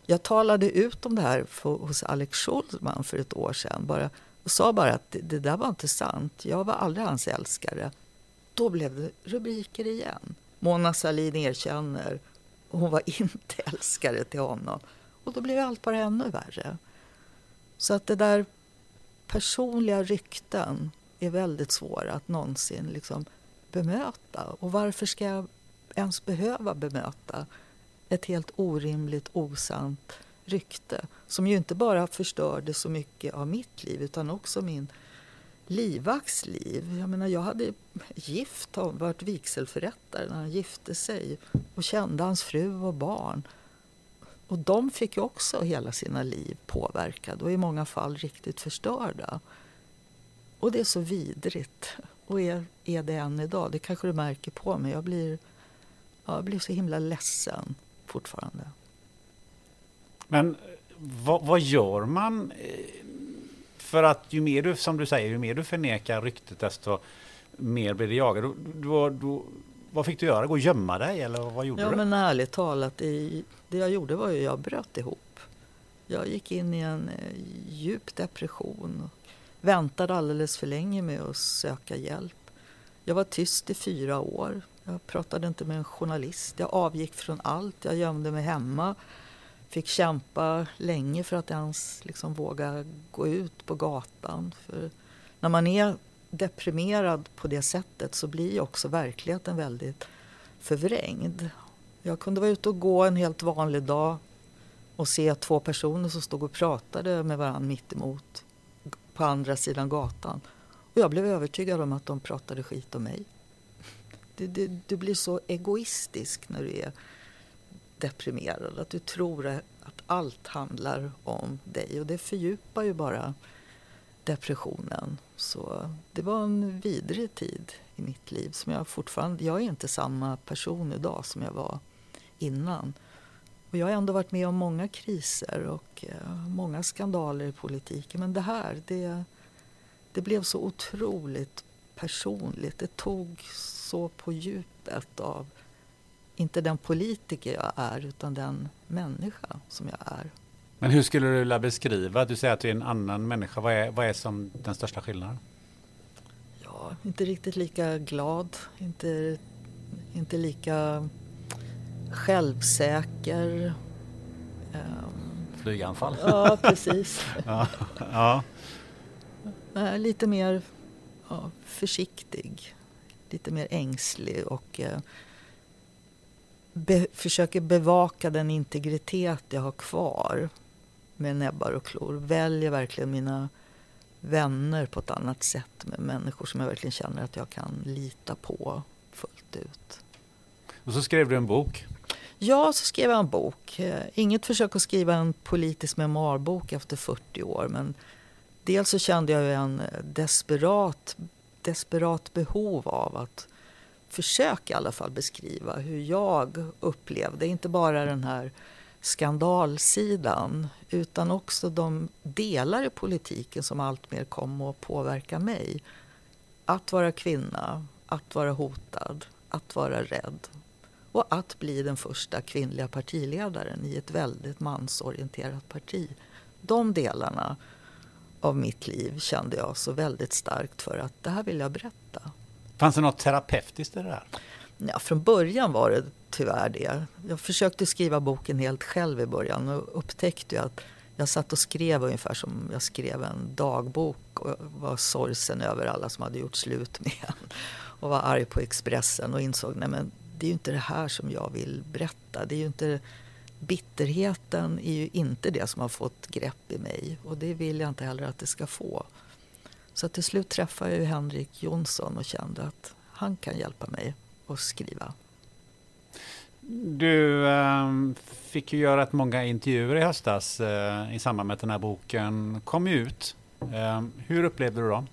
Jag talade ut om det här för, hos Alex Schulman för ett år sedan bara, och sa bara att det, där var inte sant. Jag var aldrig hans älskare. Då blev det rubriker igen. Mona Sahlin erkänner hon var inte älskare till honom. Och då blev allt bara ännu värre. Så att det där personliga rykten är väldigt svåra att någonsin liksom bemöta. Och varför ska jag ens behöva bemöta ett helt orimligt, osant rykte som ju inte bara förstörde så mycket av mitt liv utan också min livvakts liv. Jag menar, jag hade gift honom, varit vigselförrättare när han gifte sig och kände hans fru och barn. Och de fick ju också hela sina liv påverkade och i många fall riktigt förstörda. Och det är så vidrigt och är, är det än idag. Det kanske du märker på mig. Jag blir, ja, jag blir så himla ledsen fortfarande. Men eh, vad, vad gör man? eh, För att ju mer du, som du säger, ju mer du förnekar ryktet desto mer blir det jagat. Då, då, då, vad fick du göra? Gå och gömma dig eller vad gjorde Ja du? men ärligt talat, det, det jag gjorde var ju jag bröt ihop. Jag gick in i en eh, djup depression och väntade alldeles för länge med att söka hjälp. Jag var tyst i fyra år. Jag pratade inte med en journalist. Jag avgick från allt. Jag gömde mig hemma. Fick kämpa länge för att ens liksom våga gå ut på gatan. För när man är deprimerad på det sättet så blir också verkligheten väldigt förvrängd. Jag kunde vara ute och gå en helt vanlig dag och se två personer som stod och pratade med varandra mitt emot på andra sidan gatan. Och jag blev övertygad om att de pratade skit om mig. Du, du, du blir så egoistisk när du är deprimerad. Att du tror att allt handlar om dig. Och det fördjupar ju bara depressionen. Så det var en vidrig tid i mitt liv. Som jag fortfarande, jag är inte samma person idag som jag var innan. Och jag har ändå varit med om många kriser och eh, många skandaler i politiken. Men det här, det, det blev så otroligt personligt. Det tog så på djupet av, inte den politiker jag är, utan den människa som jag är. Men hur skulle du vilja beskriva? Du säger att du är en annan människa. Vad är, vad är som den största skillnaden? Ja, inte riktigt lika glad, inte, inte lika självsäker. Ehm, Flyganfall? ja, precis. ja. ja. Lite mer ja, försiktig, lite mer ängslig och eh, be, försöker bevaka den integritet jag har kvar med näbbar och klor. Väljer verkligen mina vänner på ett annat sätt med människor som jag verkligen känner att jag kan lita på fullt ut. Och så skrev du en bok. Ja, så skrev jag en bok. Eh, Inget försök att skriva en politisk memoarbok efter 40 år men dels så kände jag en desperat, desperat behov av att försöka i alla fall beskriva hur jag upplevde, inte bara den här skandalsidan utan också de delar i politiken som alltmer kom att påverka mig. Att vara kvinna, att vara hotad, att vara rädd och att bli den första kvinnliga partiledaren i ett väldigt mansorienterat parti. De delarna av mitt liv kände jag så väldigt starkt för att det här vill jag berätta. Fanns det något terapeutiskt i det där? Ja, från början var det tyvärr det. Jag försökte skriva boken helt själv i början och upptäckte att jag satt och skrev ungefär som jag skrev en dagbok och var sorgsen över alla som hade gjort slut med en och var arg på Expressen och insåg nej men det är ju inte det här som jag vill berätta. Det är ju inte, bitterheten är ju inte det som har fått grepp i mig och det vill jag inte heller att det ska få. Så till slut träffade jag ju Henrik Jonsson och kände att han kan hjälpa mig att skriva. Du eh, fick ju göra rätt många intervjuer i höstas eh, i samband med att den här boken kom ut. Eh, hur upplevde du dem?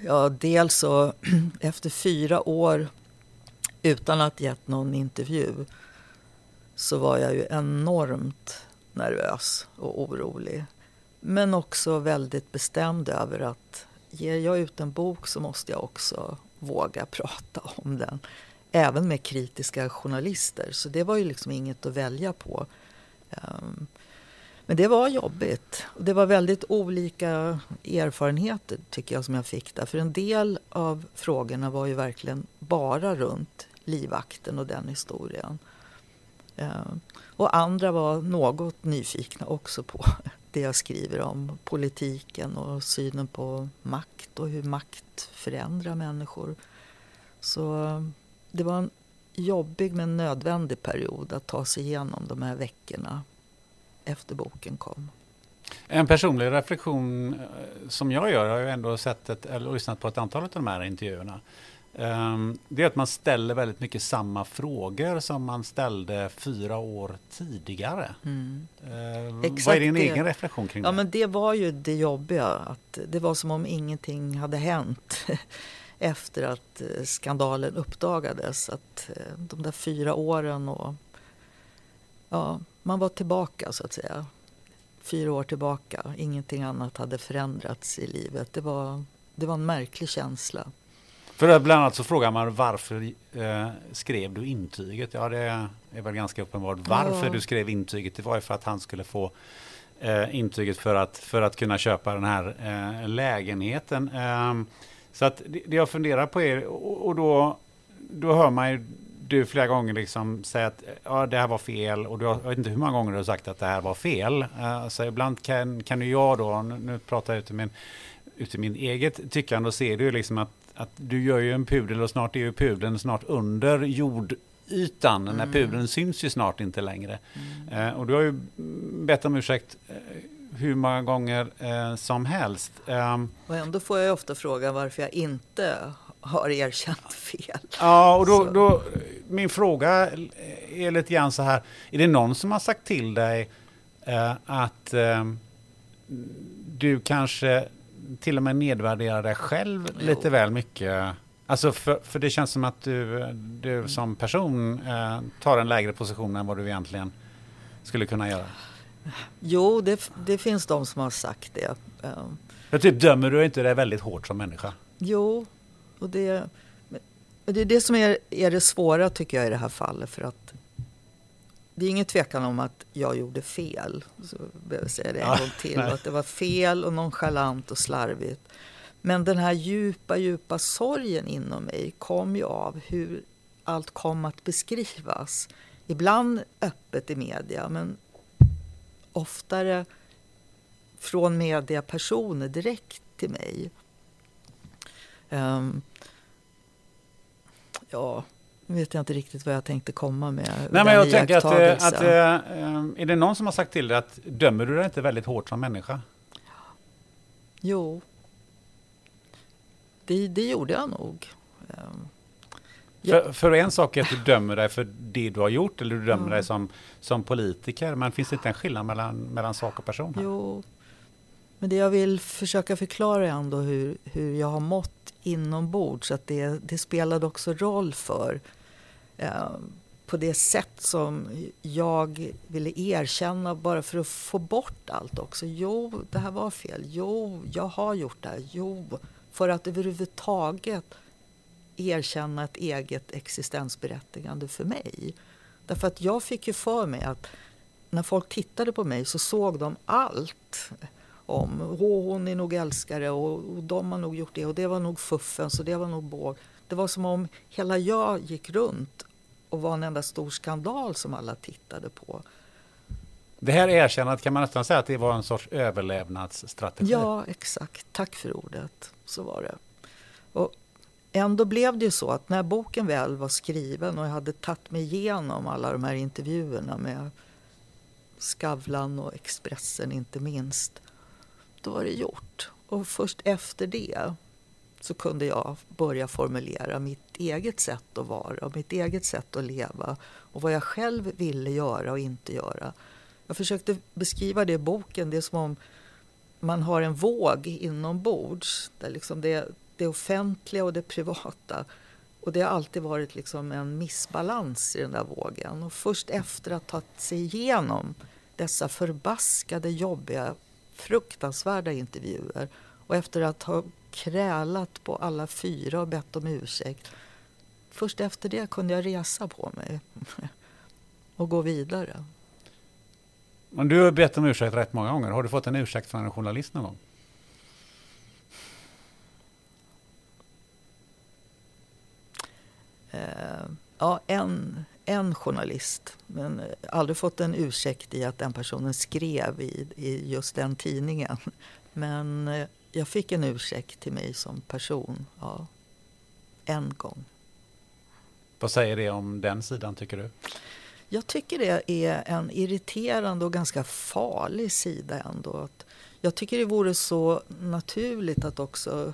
Ja, dels så efter fyra år utan att gett någon intervju så var jag ju enormt nervös och orolig. Men också väldigt bestämd över att ger jag ut en bok så måste jag också våga prata om den. Även med kritiska journalister. Så det var ju liksom inget att välja på. Ehm, men det var jobbigt. Det var väldigt olika erfarenheter tycker jag som jag fick där. För en del av frågorna var ju verkligen bara runt livvakten och den historien. Ehm, och andra var något nyfikna också på det jag skriver om politiken och synen på makt och hur makt förändrar människor. Så det var en jobbig men nödvändig period att ta sig igenom de här veckorna efter boken kom. En personlig reflektion eh, som jag gör, har jag ändå sett ett, eller lyssnat på ett antal av de här intervjuerna. Ehm, det är att man ställer väldigt mycket samma frågor som man ställde fyra år tidigare. Mm. Exakt Vad är din det. egen reflektion kring ja, det? Men det var ju det jobbiga. Att det var som om ingenting hade hänt efter att eh, skandalen uppdagades. Att eh, de där fyra åren och ja, man var tillbaka så att säga. Fyra år tillbaka. Ingenting annat hade förändrats i livet. Det var, det var en märklig känsla. För bland annat så frågar man varför eh, skrev du intyget? Ja, det är väl ganska uppenbart. Varför ja. du skrev intyget, det var ju för att han skulle få eh, intyget för att, för att kunna köpa den här eh, lägenheten. Ehm, så att det, det jag funderar på är, och, och då, då hör man ju du flera gånger liksom säga att ja, det här var fel och du har, jag vet inte hur många gånger du har sagt att det här var fel. Uh, så ibland kan, kan ju jag då, nu, nu pratar jag ut min, ut min eget tyckande och ser du liksom att att du gör ju en pudel och snart är ju pudeln snart under jordytan. Mm. När pudeln syns ju snart inte längre. Mm. Eh, och du har ju bett om ursäkt eh, hur många gånger eh, som helst. Um, och ändå får jag ofta frågan varför jag inte har erkänt fel. Ja, och då, då, min fråga är lite grann så här. Är det någon som har sagt till dig eh, att eh, du kanske till och med nedvärdera dig själv jo. lite väl mycket. Alltså för, för det känns som att du, du som person eh, tar en lägre position än vad du egentligen skulle kunna göra. Jo, det, det finns de som har sagt det. Jag typ dömer du inte dig väldigt hårt som människa? Jo, och det, det är det som är, är det svåra tycker jag i det här fallet. För att det är ingen tvekan om att jag gjorde fel. Så behöver jag säga det en ja, gång till. Att det var fel och nonchalant och slarvigt. Men den här djupa, djupa sorgen inom mig kom ju av hur allt kom att beskrivas. Ibland öppet i media, men oftare från mediapersoner direkt till mig. Um, ja, nu vet jag inte riktigt vad jag tänkte komma med. Nej, men jag tänker att, eh, att, att, eh, är det någon som har sagt till dig att dömer du dig inte väldigt hårt som människa? Jo, det, det gjorde jag nog. Ehm, för, för, en sak är att du dömer dig för det du har gjort eller du dömer mm. dig som, som politiker. Men finns det inte en skillnad mellan, mellan sak och person? Här? Jo, men det jag vill försöka förklara är ändå hur, hur jag har mått inombords. Att det, det spelade också roll för eh, på det sätt som jag ville erkänna bara för att få bort allt också. Jo, det här var fel. Jo, jag har gjort det här. Jo, för att överhuvudtaget erkänna ett eget existensberättigande för mig. Därför att jag fick ju för mig att när folk tittade på mig så såg de allt om Åh, hon är nog älskare och, och de har nog gjort det och det var nog fuffens och det var nog båg. Det var som om hela jag gick runt och var en enda stor skandal som alla tittade på. Det här erkännandet, kan man nästan säga att det var en sorts överlevnadsstrategi? Ja, exakt. Tack för ordet. Så var det. Och ändå blev det ju så att när boken väl var skriven och jag hade tagit mig igenom alla de här intervjuerna med Skavlan och Expressen inte minst, då var det gjort. Och först efter det så kunde jag börja formulera mitt eget sätt att vara och mitt eget sätt att leva och vad jag själv ville göra och inte göra. Jag försökte beskriva det i boken. Det är som om man har en våg inombords där liksom det, det offentliga och det privata och det har alltid varit liksom en missbalans i den där vågen. Och först efter att ha tagit sig igenom dessa förbaskade, jobbiga, fruktansvärda intervjuer och efter att ha krälat på alla fyra och bett om ursäkt. Först efter det kunde jag resa på mig och gå vidare. Men du har bett om ursäkt rätt många gånger. Har du fått en ursäkt från en journalist någon gång? Eh, ja, en, en journalist. Men aldrig fått en ursäkt i att den personen skrev i, i just den tidningen. Men eh, jag fick en ursäkt till mig som person, ja, en gång. Vad säger det om den sidan tycker du? Jag tycker det är en irriterande och ganska farlig sida ändå. Jag tycker det vore så naturligt att också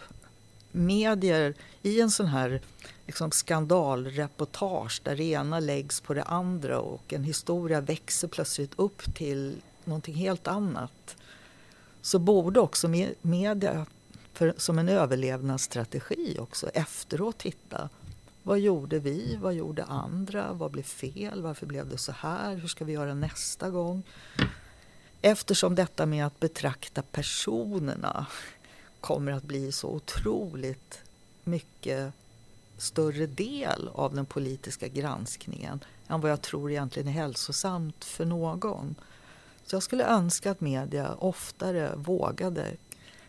medier i en sån här liksom skandalreportage där det ena läggs på det andra och en historia växer plötsligt upp till någonting helt annat så borde också media för, som en överlevnadsstrategi också efteråt titta. Vad gjorde vi? Vad gjorde andra? Vad blev fel? Varför blev det så här? Hur ska vi göra nästa gång? Eftersom detta med att betrakta personerna kommer att bli så otroligt mycket större del av den politiska granskningen än vad jag tror egentligen är hälsosamt för någon. Så jag skulle önska att media oftare vågade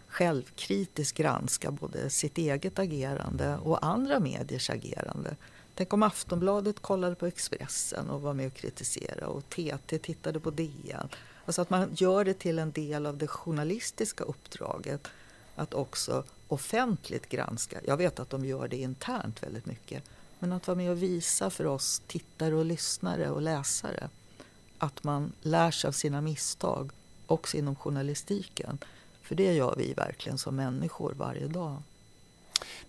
självkritiskt granska både sitt eget agerande och andra mediers agerande. Tänk om Aftonbladet kollade på Expressen och var med och kritiserade och TT tittade på DN. Alltså att man gör det till en del av det journalistiska uppdraget att också offentligt granska. Jag vet att de gör det internt väldigt mycket. Men att vara med och visa för oss tittare och lyssnare och läsare att man lär sig av sina misstag också inom journalistiken. För det gör vi verkligen som människor varje dag.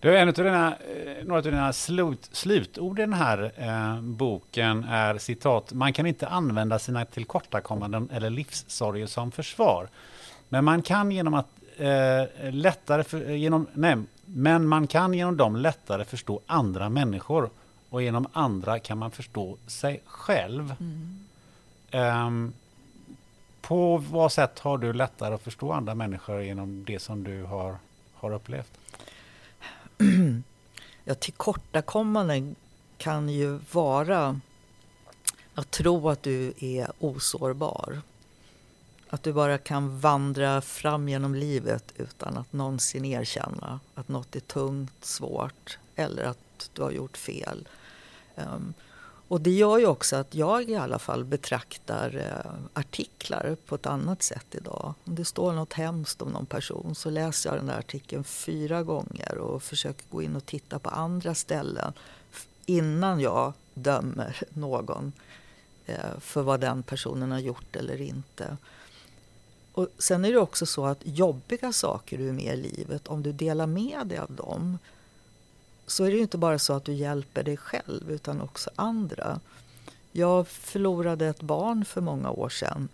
Du, en av dina, eh, några av dina slut, slutord i den här eh, boken är citat. Man kan inte använda sina tillkortakommanden eller livssorger som försvar. Men man kan genom att eh, lättare för, eh, genom, nej, men man kan genom dem lättare förstå andra människor och genom andra kan man förstå sig själv. Mm. Um, på vad sätt har du lättare att förstå andra människor genom det som du har, har upplevt? Ja, tillkortakommanden kan ju vara att tro att du är osårbar. Att du bara kan vandra fram genom livet utan att någonsin erkänna att något är tungt, svårt eller att du har gjort fel. Um, och det gör ju också att jag i alla fall betraktar eh, artiklar på ett annat sätt idag. Om det står något hemskt om någon person så läser jag den där artikeln fyra gånger och försöker gå in och titta på andra ställen innan jag dömer någon eh, för vad den personen har gjort eller inte. Och sen är det också så att jobbiga saker du är med i livet, om du delar med dig av dem så är det ju inte bara så att du hjälper dig själv utan också andra. Jag förlorade ett barn för många år sedan.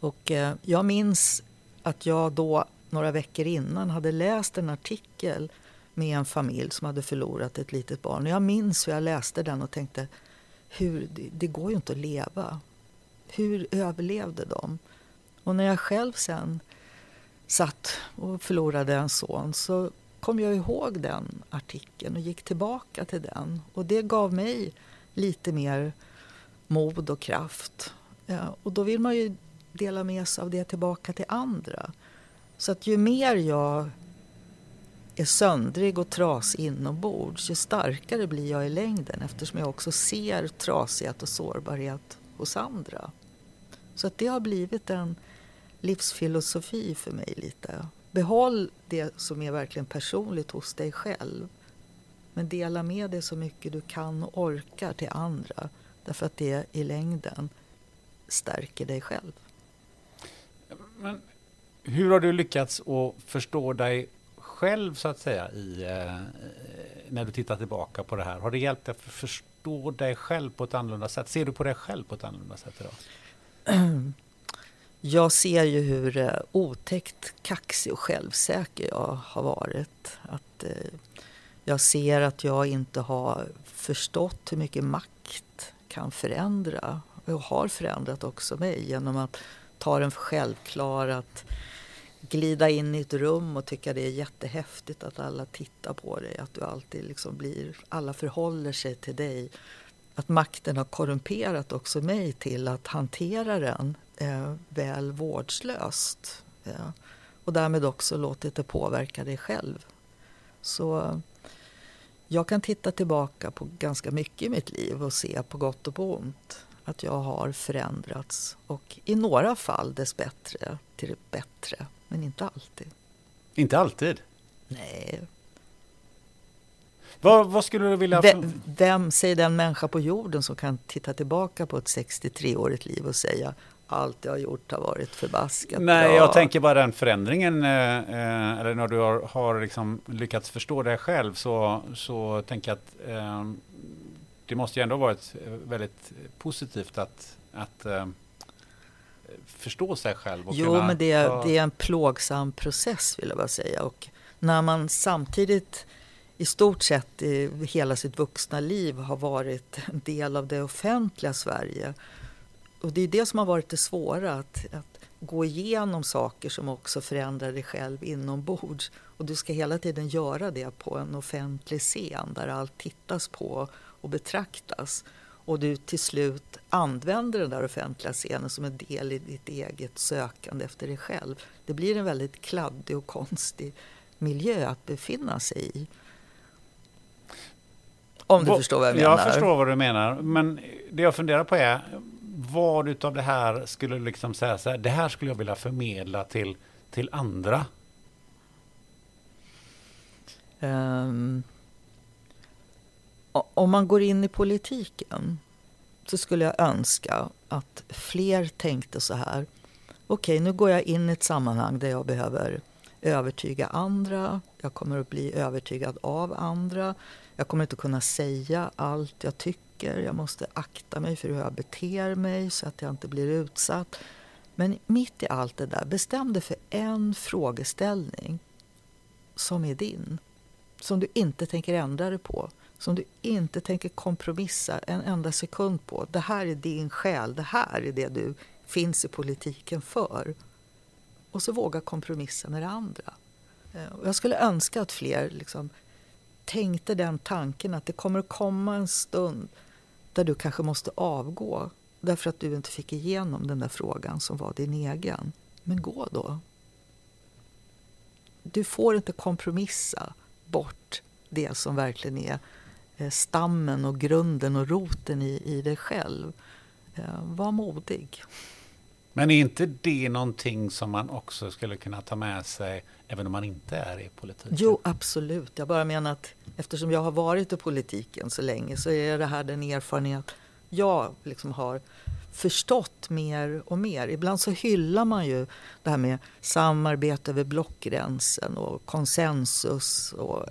Och eh, jag minns att jag då, några veckor innan, hade läst en artikel med en familj som hade förlorat ett litet barn. Och jag minns hur jag läste den och tänkte hur, det, det går ju inte att leva. Hur överlevde de? Och när jag själv sen satt och förlorade en son så kom jag ihåg den artikeln och gick tillbaka till den. Och det gav mig lite mer mod och kraft. Ja, och då vill man ju dela med sig av det tillbaka till andra. Så att ju mer jag är söndrig och trasig inombords ju starkare blir jag i längden eftersom jag också ser trasighet och sårbarhet hos andra. Så att det har blivit en livsfilosofi för mig lite. Behåll det som är verkligen personligt hos dig själv. Men dela med dig så mycket du kan och orkar till andra. Därför att det i längden stärker dig själv. Men hur har du lyckats att förstå dig själv så att säga i, eh, när du tittar tillbaka på det här? Har det hjälpt dig att förstå dig själv på ett annorlunda sätt? Ser du på dig själv på ett annorlunda sätt idag? Jag ser ju hur eh, otäckt kaxig och självsäker jag har varit. Att, eh, jag ser att jag inte har förstått hur mycket makt kan förändra. Och har förändrat också mig genom att ta den för självklar att glida in i ett rum och tycka det är jättehäftigt att alla tittar på dig. Att du alltid liksom blir, alla förhåller sig till dig. Att makten har korrumperat också mig till att hantera den eh, väl vårdslöst. Ja. Och därmed också låtit det påverka dig själv. Så jag kan titta tillbaka på ganska mycket i mitt liv och se på gott och på ont att jag har förändrats och i några fall dessbättre till det bättre, men inte alltid. Inte alltid? Nej. Vad, vad skulle du vilja... Vem, vem, säger den människa på jorden som kan titta tillbaka på ett 63-årigt liv och säga allt jag har gjort har varit förbaskat Nej, bra. jag tänker bara den förändringen, eh, eh, eller när du har, har liksom lyckats förstå dig själv så, så tänker jag att eh, det måste ju ändå varit väldigt positivt att, att eh, förstå sig själv. Och jo, men det är, det är en plågsam process vill jag bara säga. Och när man samtidigt i stort sett i hela sitt vuxna liv har varit en del av det offentliga Sverige och det är det som har varit det svåra, att, att gå igenom saker som också förändrar dig själv inombords. Och du ska hela tiden göra det på en offentlig scen där allt tittas på och betraktas. Och du till slut använder den där offentliga scenen som en del i ditt eget sökande efter dig själv. Det blir en väldigt kladdig och konstig miljö att befinna sig i. Om du Va, förstår vad jag menar. Jag förstår vad du menar. Men det jag funderar på är, vad utav det här skulle liksom säga så här, det här skulle jag vilja förmedla till, till andra? Um, om man går in i politiken så skulle jag önska att fler tänkte så här. Okej, okay, nu går jag in i ett sammanhang där jag behöver övertyga andra. Jag kommer att bli övertygad av andra. Jag kommer inte kunna säga allt jag tycker. Jag måste akta mig för hur jag beter mig så att jag inte blir utsatt. Men mitt i allt det där, bestäm dig för en frågeställning som är din. Som du inte tänker ändra dig på. Som du inte tänker kompromissa en enda sekund på. Det här är din själ. Det här är det du finns i politiken för. Och så våga kompromissa med det andra. Eh, jag skulle önska att fler liksom tänkte den tanken att det kommer att komma en stund där du kanske måste avgå därför att du inte fick igenom den där frågan som var din egen. Men gå då. Du får inte kompromissa bort det som verkligen är eh, stammen och grunden och roten i, i dig själv. Eh, var modig. Men är inte det någonting som man också skulle kunna ta med sig även om man inte är i politiken? Jo, absolut. Jag bara menar att eftersom jag har varit i politiken så länge så är det här den erfarenhet jag liksom har förstått mer och mer. Ibland så hyllar man ju det här med samarbete över blockgränsen och konsensus och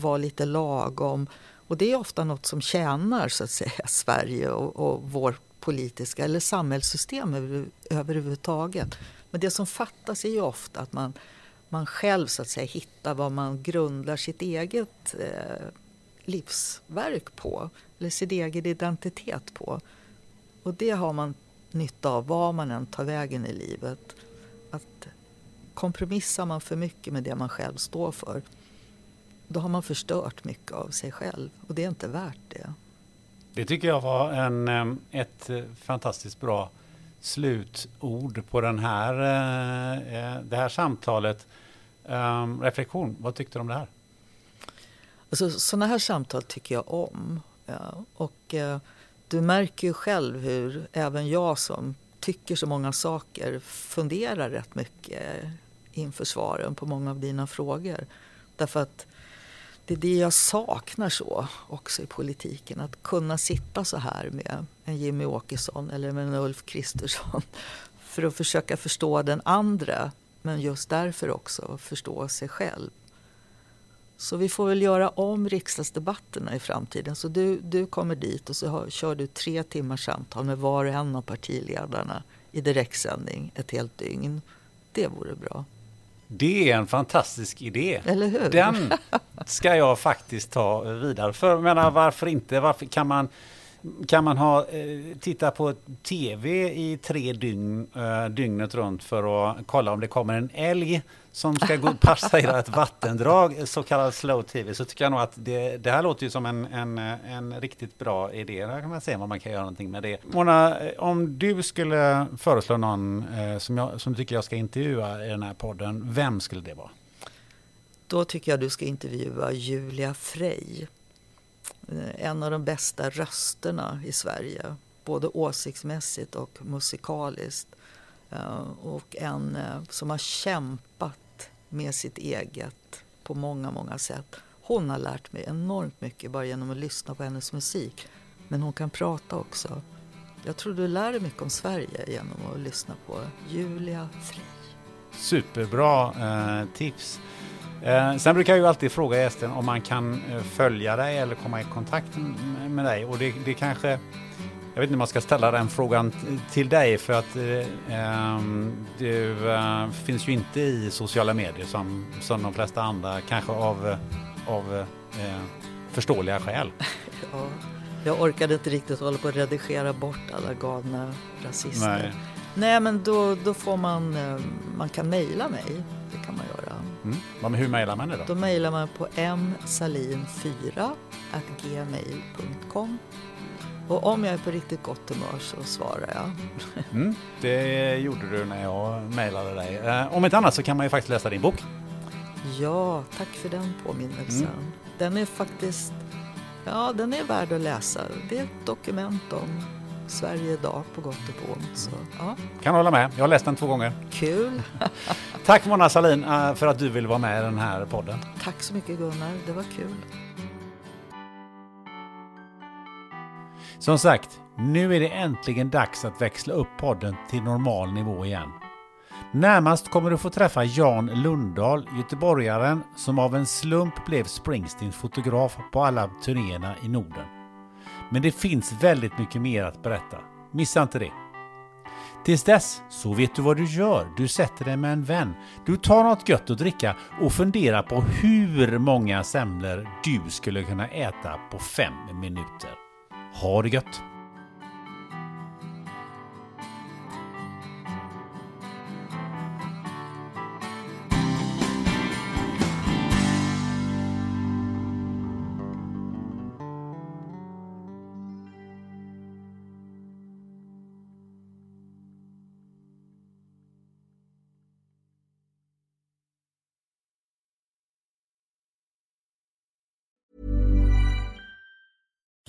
vara lite lagom. Och det är ofta något som tjänar så att säga Sverige och, och vår politiska eller samhällssystem över, överhuvudtaget. Men det som fattas är ju ofta att man, man själv så att säga hittar vad man grundar sitt eget eh, livsverk på, eller sin egen identitet på. Och det har man nytta av var man än tar vägen i livet. Att kompromissar man för mycket med det man själv står för då har man förstört mycket av sig själv och det är inte värt det. Det tycker jag var en, ett eh, fantastiskt bra slutord på den här, eh, eh, det här samtalet. Reflektion, vad tyckte du om det här? Alltså, sådana här samtal tycker jag om. Ja, och eh, du märker ju själv hur även jag som tycker så många saker funderar rätt mycket inför svaren på många av dina frågor. Därför att det är det jag saknar så också i politiken. Att kunna sitta så här med en Jimmy Åkesson eller med en Ulf Kristersson för att försöka förstå den andra men just därför också förstå sig själv. Så vi får väl göra om riksdagsdebatterna i framtiden. Så du, du kommer dit och så har, kör du tre timmars samtal med var och en av partiledarna i direktsändning ett helt dygn. Det vore bra. Det är en fantastisk idé. Eller hur? Den ska jag faktiskt ta vidare. För menar, varför inte? Varför kan man kan man ha, eh, titta på tv i tre dygn, eh, dygnet runt för att kolla om det kommer en älg som ska gå passera ett vattendrag, eh, så kallad slow tv, så tycker jag nog att det, det här låter ju som en, en, en riktigt bra idé. Där kan man se vad man kan göra någonting med det. Mona, om du skulle föreslå någon som, jag, som du tycker jag ska intervjua i den här podden, vem skulle det vara? Då tycker jag du ska intervjua Julia Frey. Eh, en av de bästa rösterna i Sverige, både åsiktsmässigt och musikaliskt. Eh, och en eh, som har kämpat med sitt eget på många, många sätt. Hon har lärt mig enormt mycket bara genom att lyssna på hennes musik. Men hon kan prata också. Jag tror du lär dig mycket om Sverige genom att lyssna på Julia Fri. Superbra eh, tips. Eh, sen brukar jag ju alltid fråga gästen om man kan eh, följa dig eller komma i kontakt med dig. Och det, det kanske, jag vet inte om man ska ställa den frågan till dig för att eh, ehm, du uh, finns ju inte i sociala medier som, som de flesta andra, kanske av, av uh, förståeliga skäl. Ja, jag orkade inte riktigt hålla på att redigera bort alla galna rasister. Nej. Nej, men då, då får man, man kan mejla mig. Det kan man göra. Mm. Hur mejlar man det då? Då mejlar man på msalin4 gmail.com. Och om jag är på riktigt gott humör så svarar jag. Mm, det gjorde du när jag mejlade dig. Eh, om inte annat så kan man ju faktiskt läsa din bok. Ja, tack för den påminnelsen. Mm. Den är faktiskt, ja den är värd att läsa. Det är ett dokument om Sverige idag på gott och på ont. Så, ja. Kan hålla med. Jag har läst den två gånger. Kul. Tack Mona Salin eh, för att du vill vara med i den här podden. Tack så mycket Gunnar. Det var kul. Som sagt, nu är det äntligen dags att växla upp podden till normal nivå igen. Närmast kommer du få träffa Jan Lundahl, göteborgaren som av en slump blev Springsteens fotograf på alla turnéerna i Norden. Men det finns väldigt mycket mer att berätta. Missa inte det. Tills dess så vet du vad du gör. Du sätter dig med en vän. Du tar något gött att dricka och funderar på hur många semlor du skulle kunna äta på fem minuter. Ha det gött!